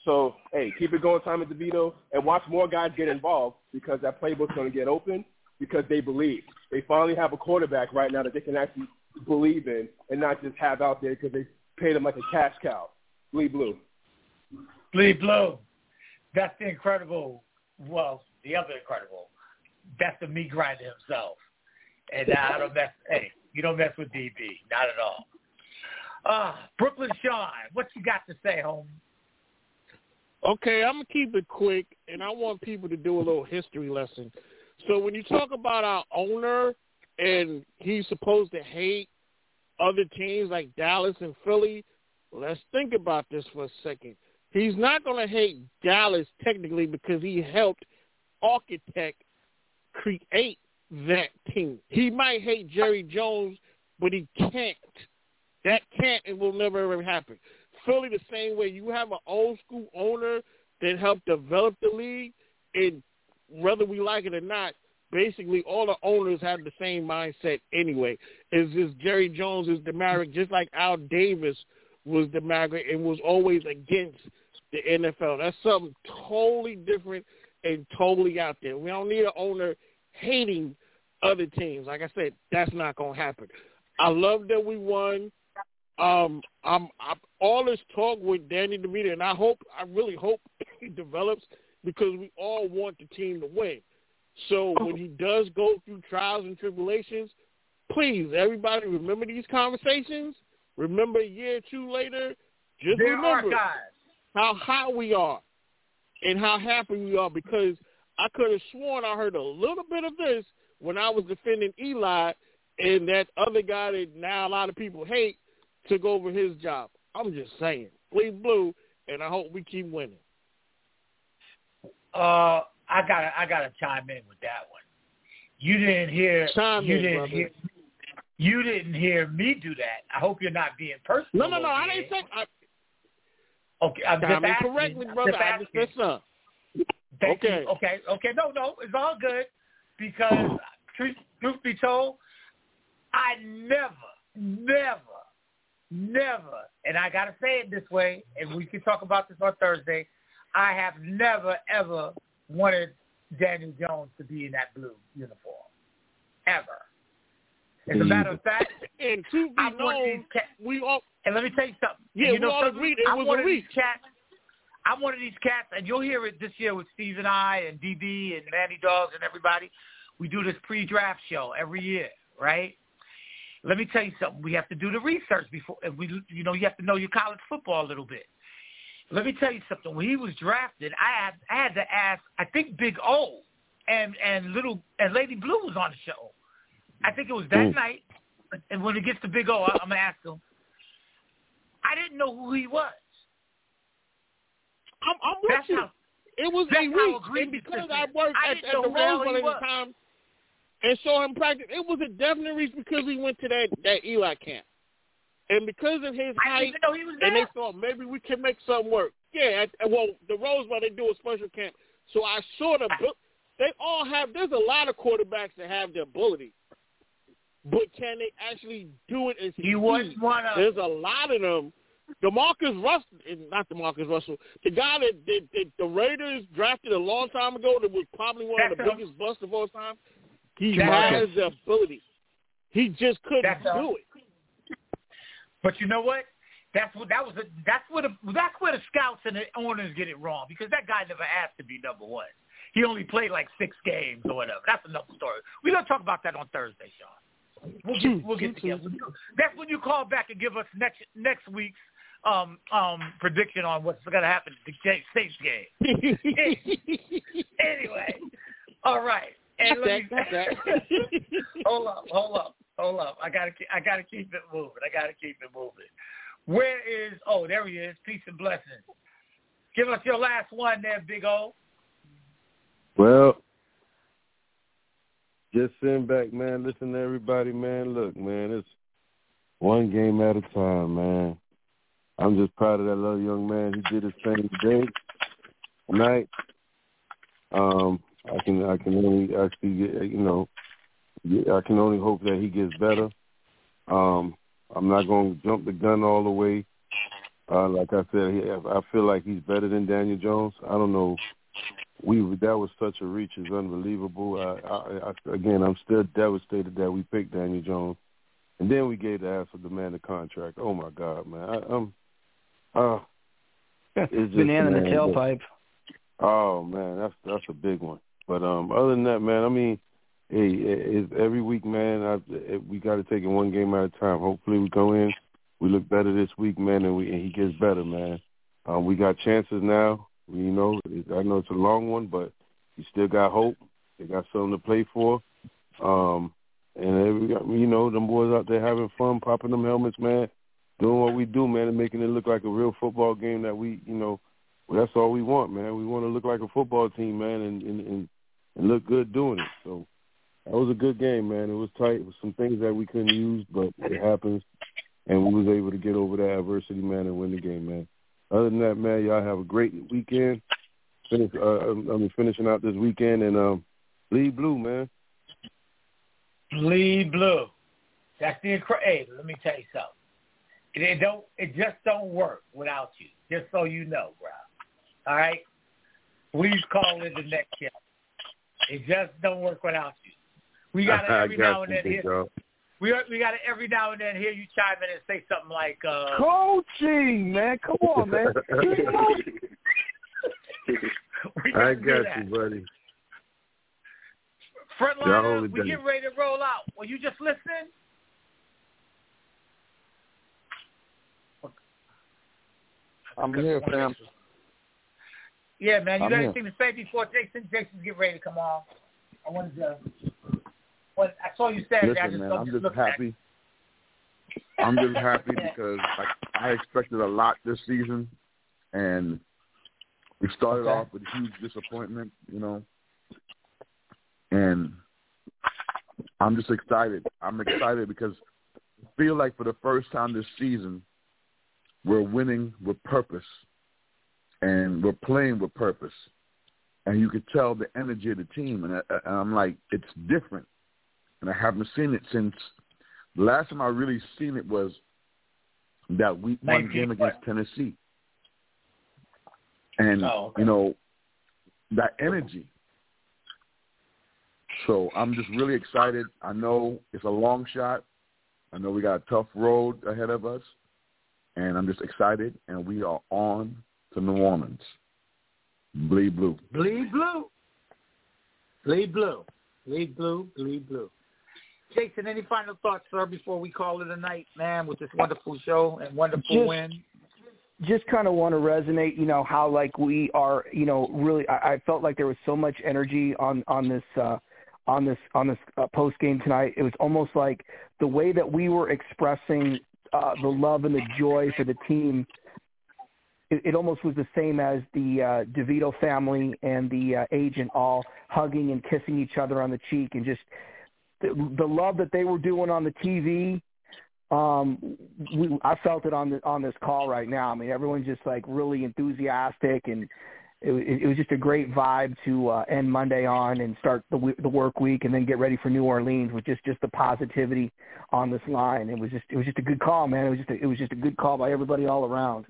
So hey, keep it going, Tommy DeVito, and watch more guys get involved because that playbook's going to get open because they believe. They finally have a quarterback right now that they can actually believe in and not just have out there because they paid him like a cash cow. Bleed blue. Bleed blue. That's the incredible. Well, the other incredible. That's the meat grinder himself. And I don't mess. Hey, you don't mess with DB, not at all. Uh, Brooklyn Sean, what you got to say, home? Okay, I'm gonna keep it quick, and I want people to do a little history lesson. So when you talk about our owner, and he's supposed to hate other teams like Dallas and Philly, let's think about this for a second. He's not going to hate Dallas technically because he helped architect create that team. He might hate Jerry Jones, but he can't. That can't and will never ever happen. Philly the same way. You have an old school owner that helped develop the league, and whether we like it or not, basically all the owners have the same mindset anyway. Is this Jerry Jones is Demaric, just like Al Davis was Demaric and was always against the NFL. That's something totally different and totally out there. We don't need an owner hating other teams. Like I said, that's not going to happen. I love that we won. Um, I'm, I'm all this talk with Danny DeVito, and I hope, I really hope he develops because we all want the team to win. So when he does go through trials and tribulations, please, everybody, remember these conversations. Remember a year or two later, just They're remember how high we are and how happy we are because I could have sworn I heard a little bit of this when I was defending Eli and that other guy that now a lot of people hate took over his job. I'm just saying. Bleed blue, and I hope we keep winning. Uh, I gotta, I gotta chime in with that one. You didn't hear, Chime you in, didn't brother. hear, you didn't hear me do that. I hope you're not being personal. No, no, no. I didn't say. I, Okay, I'm just in asking. correctly, I'm brother. just I just asking. said. Thank Okay. You. Okay. Okay. No, no, it's all good because truth, truth be told, I never, never, never, and I gotta say it this way, and we can talk about this on Thursday. I have never ever wanted Daniel Jones to be in that blue uniform, ever. As a mm. matter of fact, and to be I'm one known, these cats. we all And let me tell you something. Yeah, you we know all something? agreed it I'm was one a of these reach. cats. I'm one of these cats, and you'll hear it this year with Steve and I and DB and Manny Dogs and everybody. We do this pre-draft show every year, right? Let me tell you something. We have to do the research before and we. You know, you have to know your college football a little bit. Let me tell you something. When he was drafted, I had I had to ask. I think Big O and and little and Lady Blue was on the show. I think it was that Mm. night. And when it gets to Big O, I- I'm gonna ask him. I didn't know who he was. I'm, I'm with That's you. how- it was a how reach, and because I worked I at, at the who Rose Bowl at the time and saw him practice, it was a definite reach because he went to that that Eli camp, and because of his I height, didn't know he was and they thought maybe we can make something work. Yeah, at, well, the Rose Bowl they do a special camp, so I sort of they all have. There's a lot of quarterbacks that have the ability, but can they actually do it? And He wasn't one of There's a lot of them. Demarcus Russell, not Demarcus Russell, the guy that, that, that the Raiders drafted a long time ago that was probably one of the biggest busts of all time. He That's has the ability. He just couldn't That's him. do it. But you know what? That's what that was. A, that's where the that's where the scouts and the owners get it wrong because that guy never asked to be number one. He only played like six games or whatever. That's another story. We're gonna talk about that on Thursday, Sean. We'll get we'll get together. That's when you call back and give us next next week's um um prediction on what's gonna happen to the Saints game. anyway, all right. And let me, that, hold up, hold up, hold up. I gotta, I gotta keep it moving. I gotta keep it moving. Where is? Oh, there he is. Peace and blessings. Give us your last one, there, Big O. Well, just sitting back, man. Listen to everybody, man. Look, man, it's one game at a time, man. I'm just proud of that little young man. He did his thing today, tonight. Um, I can, I can only actually, get, you know, I can only hope that he gets better. Um, I'm not going to jump the gun all the way. Uh, like I said, he, I feel like he's better than Daniel Jones. I don't know we that was such a reach is unbelievable. I, I, I, again, I'm still devastated that we picked Daniel Jones, and then we gave the ass of the man the contract. Oh my God, man! I, I'm, uh, it's just, Banana in the tailpipe. Oh man, that's that's a big one. But um, other than that, man, I mean, hey, it's every week, man. I, we got to take it one game at a time. Hopefully, we go in, we look better this week, man, and we and he gets better, man. Um, we got chances now. You know, I know it's a long one, but you still got hope. They got something to play for. Um, and every, you know, them boys out there having fun, popping them helmets, man, doing what we do, man, and making it look like a real football game that we, you know, well, that's all we want, man. We want to look like a football team, man, and and and, and look good doing it. So that was a good game, man. It was tight. It was some things that we couldn't use, but it happens, and we was able to get over that adversity, man, and win the game, man. Other than that, man, y'all have a great weekend. Finish, uh, I mean, finishing out this weekend, and um, bleed blue, man. Bleed blue. That's the hey. Let me tell you something. It, it don't. It just don't work without you. Just so you know, bro. All right. Please call in the next show. It just don't work without you. We got to every got now and then hear. We we got to every now and then hear you chime in and say something like uh coaching, man. Come on, man. I got you, buddy. Frontline, we getting ready to roll out. Were you just listening? I'm here, fam. Yeah, man. You I'm got here. anything to say before Jason? Jason's getting ready to come on. I wanted to. Well, I saw you Saturday. I Listen, just, man, I'm just happy. I'm just happy because like, I expected a lot this season, and we started Okay. off with a huge disappointment, you know. And I'm just excited. I'm excited because I feel like for the first time this season, we're winning with purpose, and we're playing with purpose. And you could tell the energy of the team, and, I, and I'm like, it's different, and I haven't seen it since the last time I really seen it was that week one 19 game against Tennessee. And Oh, okay. you know that energy. So I'm just really excited. I know it's a long shot. I know we got a tough road ahead of us, and I'm just excited. And we are on to New Orleans. Bleed blue. Bleed blue. Bleed blue. Bleed blue. Bleed blue. Jason, any final thoughts, sir, before we call it a night, man, with this wonderful show and wonderful Just- win? just kind of want to resonate, you know, how like we are, you know, really. I, I felt like there was so much energy on on this uh, on this on this uh, post game tonight. It was almost like the way that we were expressing uh, the love and the joy for the team. It, it almost was the same as the uh, DeVito family and the uh, agent all hugging and kissing each other on the cheek, and just the, the love that they were doing on the TV um we I felt it on the on this call right now. I mean everyone's just like really enthusiastic and it, it was just a great vibe to uh, end Monday on and start the the work week and then get ready for New Orleans with just just the positivity on this line. It was just it was just a good call, man. It was just a, it was just a good call by everybody all around.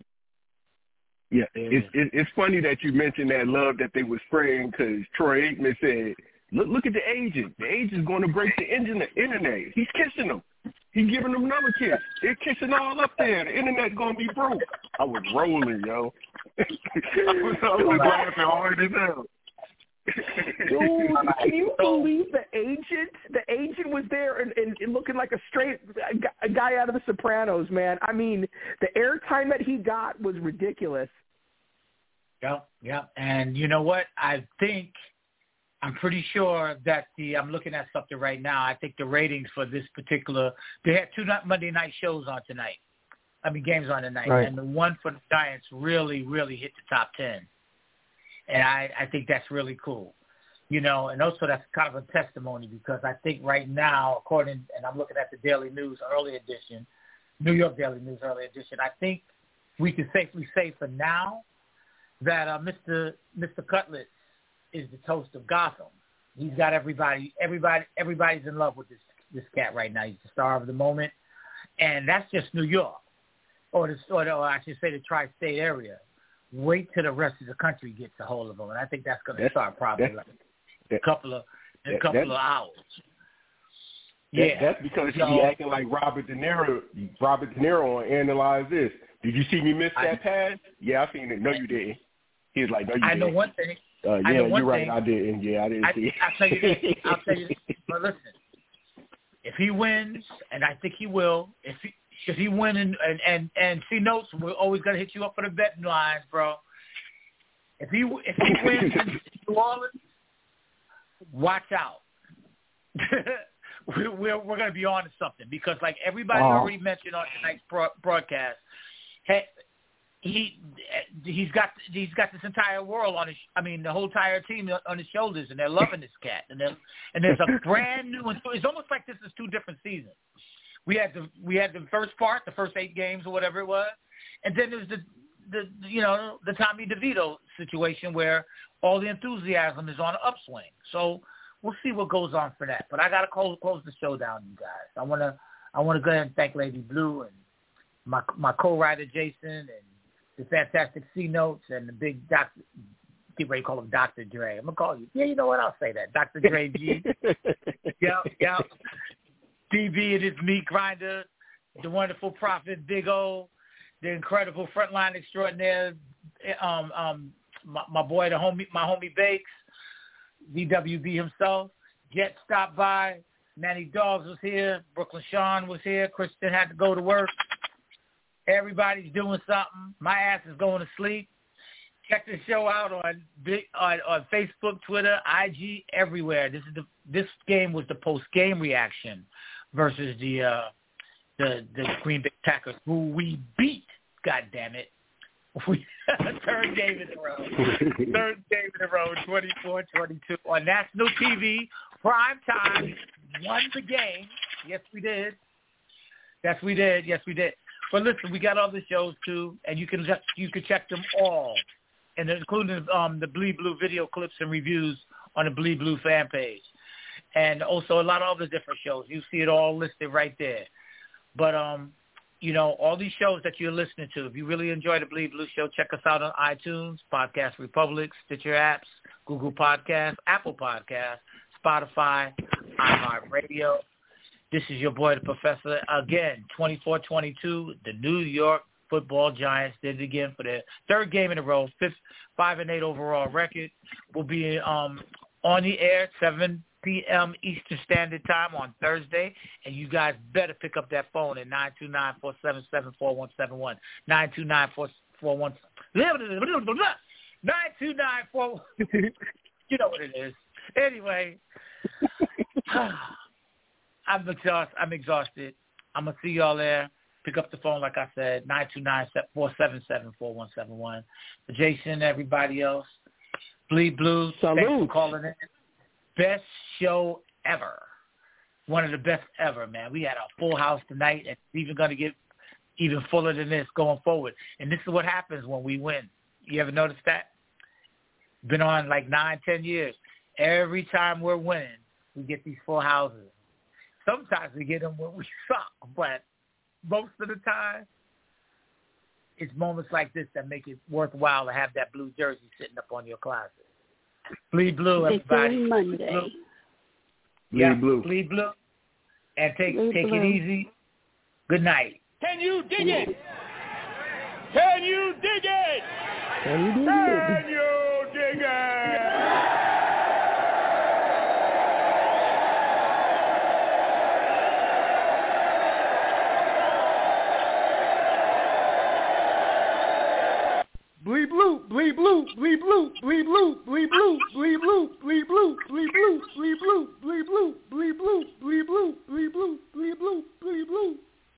Yeah, it's it, it's funny that you mentioned that love that they were spraying because Troy Aikman said, "Look, look at the agent. The agent's going to break the internet. Internet. He's kissing them. He's giving them another kiss. They're kissing all up there. The internet's going to be broke." I was rolling, yo. I was, I was laughing hard as hell. Dude, can you believe the agent? The agent was there and, and, and looking like a straight a a guy out of The Sopranos, man. I mean, the airtime that he got was ridiculous. Yep, yep. And you know what? I think I'm pretty sure that the I'm looking at something right now. I think the ratings for this particular they had two Monday night shows on tonight. I mean games on tonight, Right. and the one for the Giants really, really hit the top ten. And I I think that's really cool. You know, and also that's kind of a testimony because I think right now, according and I'm looking at the Daily News early edition, New York Daily News early edition, I think we can safely say for now that uh, Mr. Mr. Cutlet is the toast of Gotham. He's got everybody, everybody, everybody's in love with this this cat right now. He's the star of the moment, and that's just New York, or the or, the, or I should say the tri-state area. Wait till the rest of the country gets a hold of him, and I think that's going to start probably that- like a couple of in a that- couple that- of hours. That- Yeah, that's because he So- be acting like Robert De Niro. Robert De Niro on analyze this. Did you see me miss I- that pass? Yeah, I seen it. No, you didn't. He was like, no, you I know one thing. Uh, yeah, you're right. thing. I didn't. Yeah, I didn't I, see it. I'll tell you this. I'll tell you this. but listen, if he wins, and I think he will, if he if he win and and and, and C notes, we're always gonna hit you up for the betting lines, bro. If he if he wins in New Orleans, watch out. we're we're, we're going to be on to something because, like everybody Oh. already mentioned on tonight's bro- broadcast, hey, he he's got he's got this entire world on his. I mean, the whole entire team on his shoulders, and they're loving this cat. And then and there's a brand new. It's almost like this is two different seasons. We had the we had the first part, the first eight games or whatever it was, and then there's the the you know the Tommy DeVito situation where all the enthusiasm is on an upswing. So we'll see what goes on for that. But I gotta close close the show down, you guys. I wanna I wanna go ahead and thank Lady Blue and my my co-writer Jason and the fantastic C notes and the big Doctor. Keep ready to call him Dr. Dre. I'm gonna call you. Yeah, you know what? I'll say that. Dr. Dre G. yep, yep. DB and his meat grinder, the wonderful prophet Big O, the incredible frontline extraordinaire, um, um, my, my boy, the homie, my homie Bakes, DWB himself. Jet stopped by. Manny Dogs was here. Brooklyn Sean was here. Kristen had to go to work. Everybody's doing something. My ass is going to sleep. Check the show out on big on, on Facebook, Twitter, IG, everywhere. This is the this game was the post game reaction versus the uh the the Green Bay Packers, who we beat. God damn it. We third game in a row. Third game in a row, 24-22 on national TV, prime time. Won the game. Yes, we did. Yes, we did. Yes, we did. But listen, we got other shows too, and you can you can check them all, and including um, the Bleed Blue video clips and reviews on the Bleed Blue fan page, and also a lot of other different shows. You see it all listed right there. But um, you know, all these shows that you're listening to, if you really enjoy the Bleed Blue Show, check us out on iTunes, Podcast Republic, Stitcher apps, Google Podcasts, Apple Podcasts, Spotify, iHeartRadio. This is your boy, the Professor. Again, 24-22, the New York Football Giants did it again for their third game in a row, fifth, five and eight overall record. Will be um, on the air 7 p.m. Eastern Standard Time on Thursday, and you guys better pick up that phone at nine two nine four seven seven four one seven one nine two nine four four one nine two nine four. You know what it is. Anyway, I'm exhausted. I'm exhausted. I'm gonna see y'all there. Pick up the phone, like I said, nine two nine four seven seven four one seven one. Jason, everybody else, Bleed Blue, thanks for calling in. Best show ever. One of the best ever, man. We had a full house tonight, and it's even going to get even fuller than this going forward. And this is what happens when we win. You ever notice that? Been on like nine, ten years. Every time we're winning, we get these full houses. Sometimes we get them when we suck, but most of the time, it's moments like this that make it worthwhile to have that blue jersey sitting up on your closet. Bleed blue, everybody. Victory Monday. Bleed blue. Bleed yeah, blue. Bleed blue. And take Bleed take blue. it easy. Good night. Can you dig it? Can you dig it? Can you dig Can you Blee blue, blee blue, blee blue, blee blue, blee blue, blee blue, blee blue, blee blue, blee blue, blee blue, blee blue, blee blue, blee blue, blee blue, blee blue.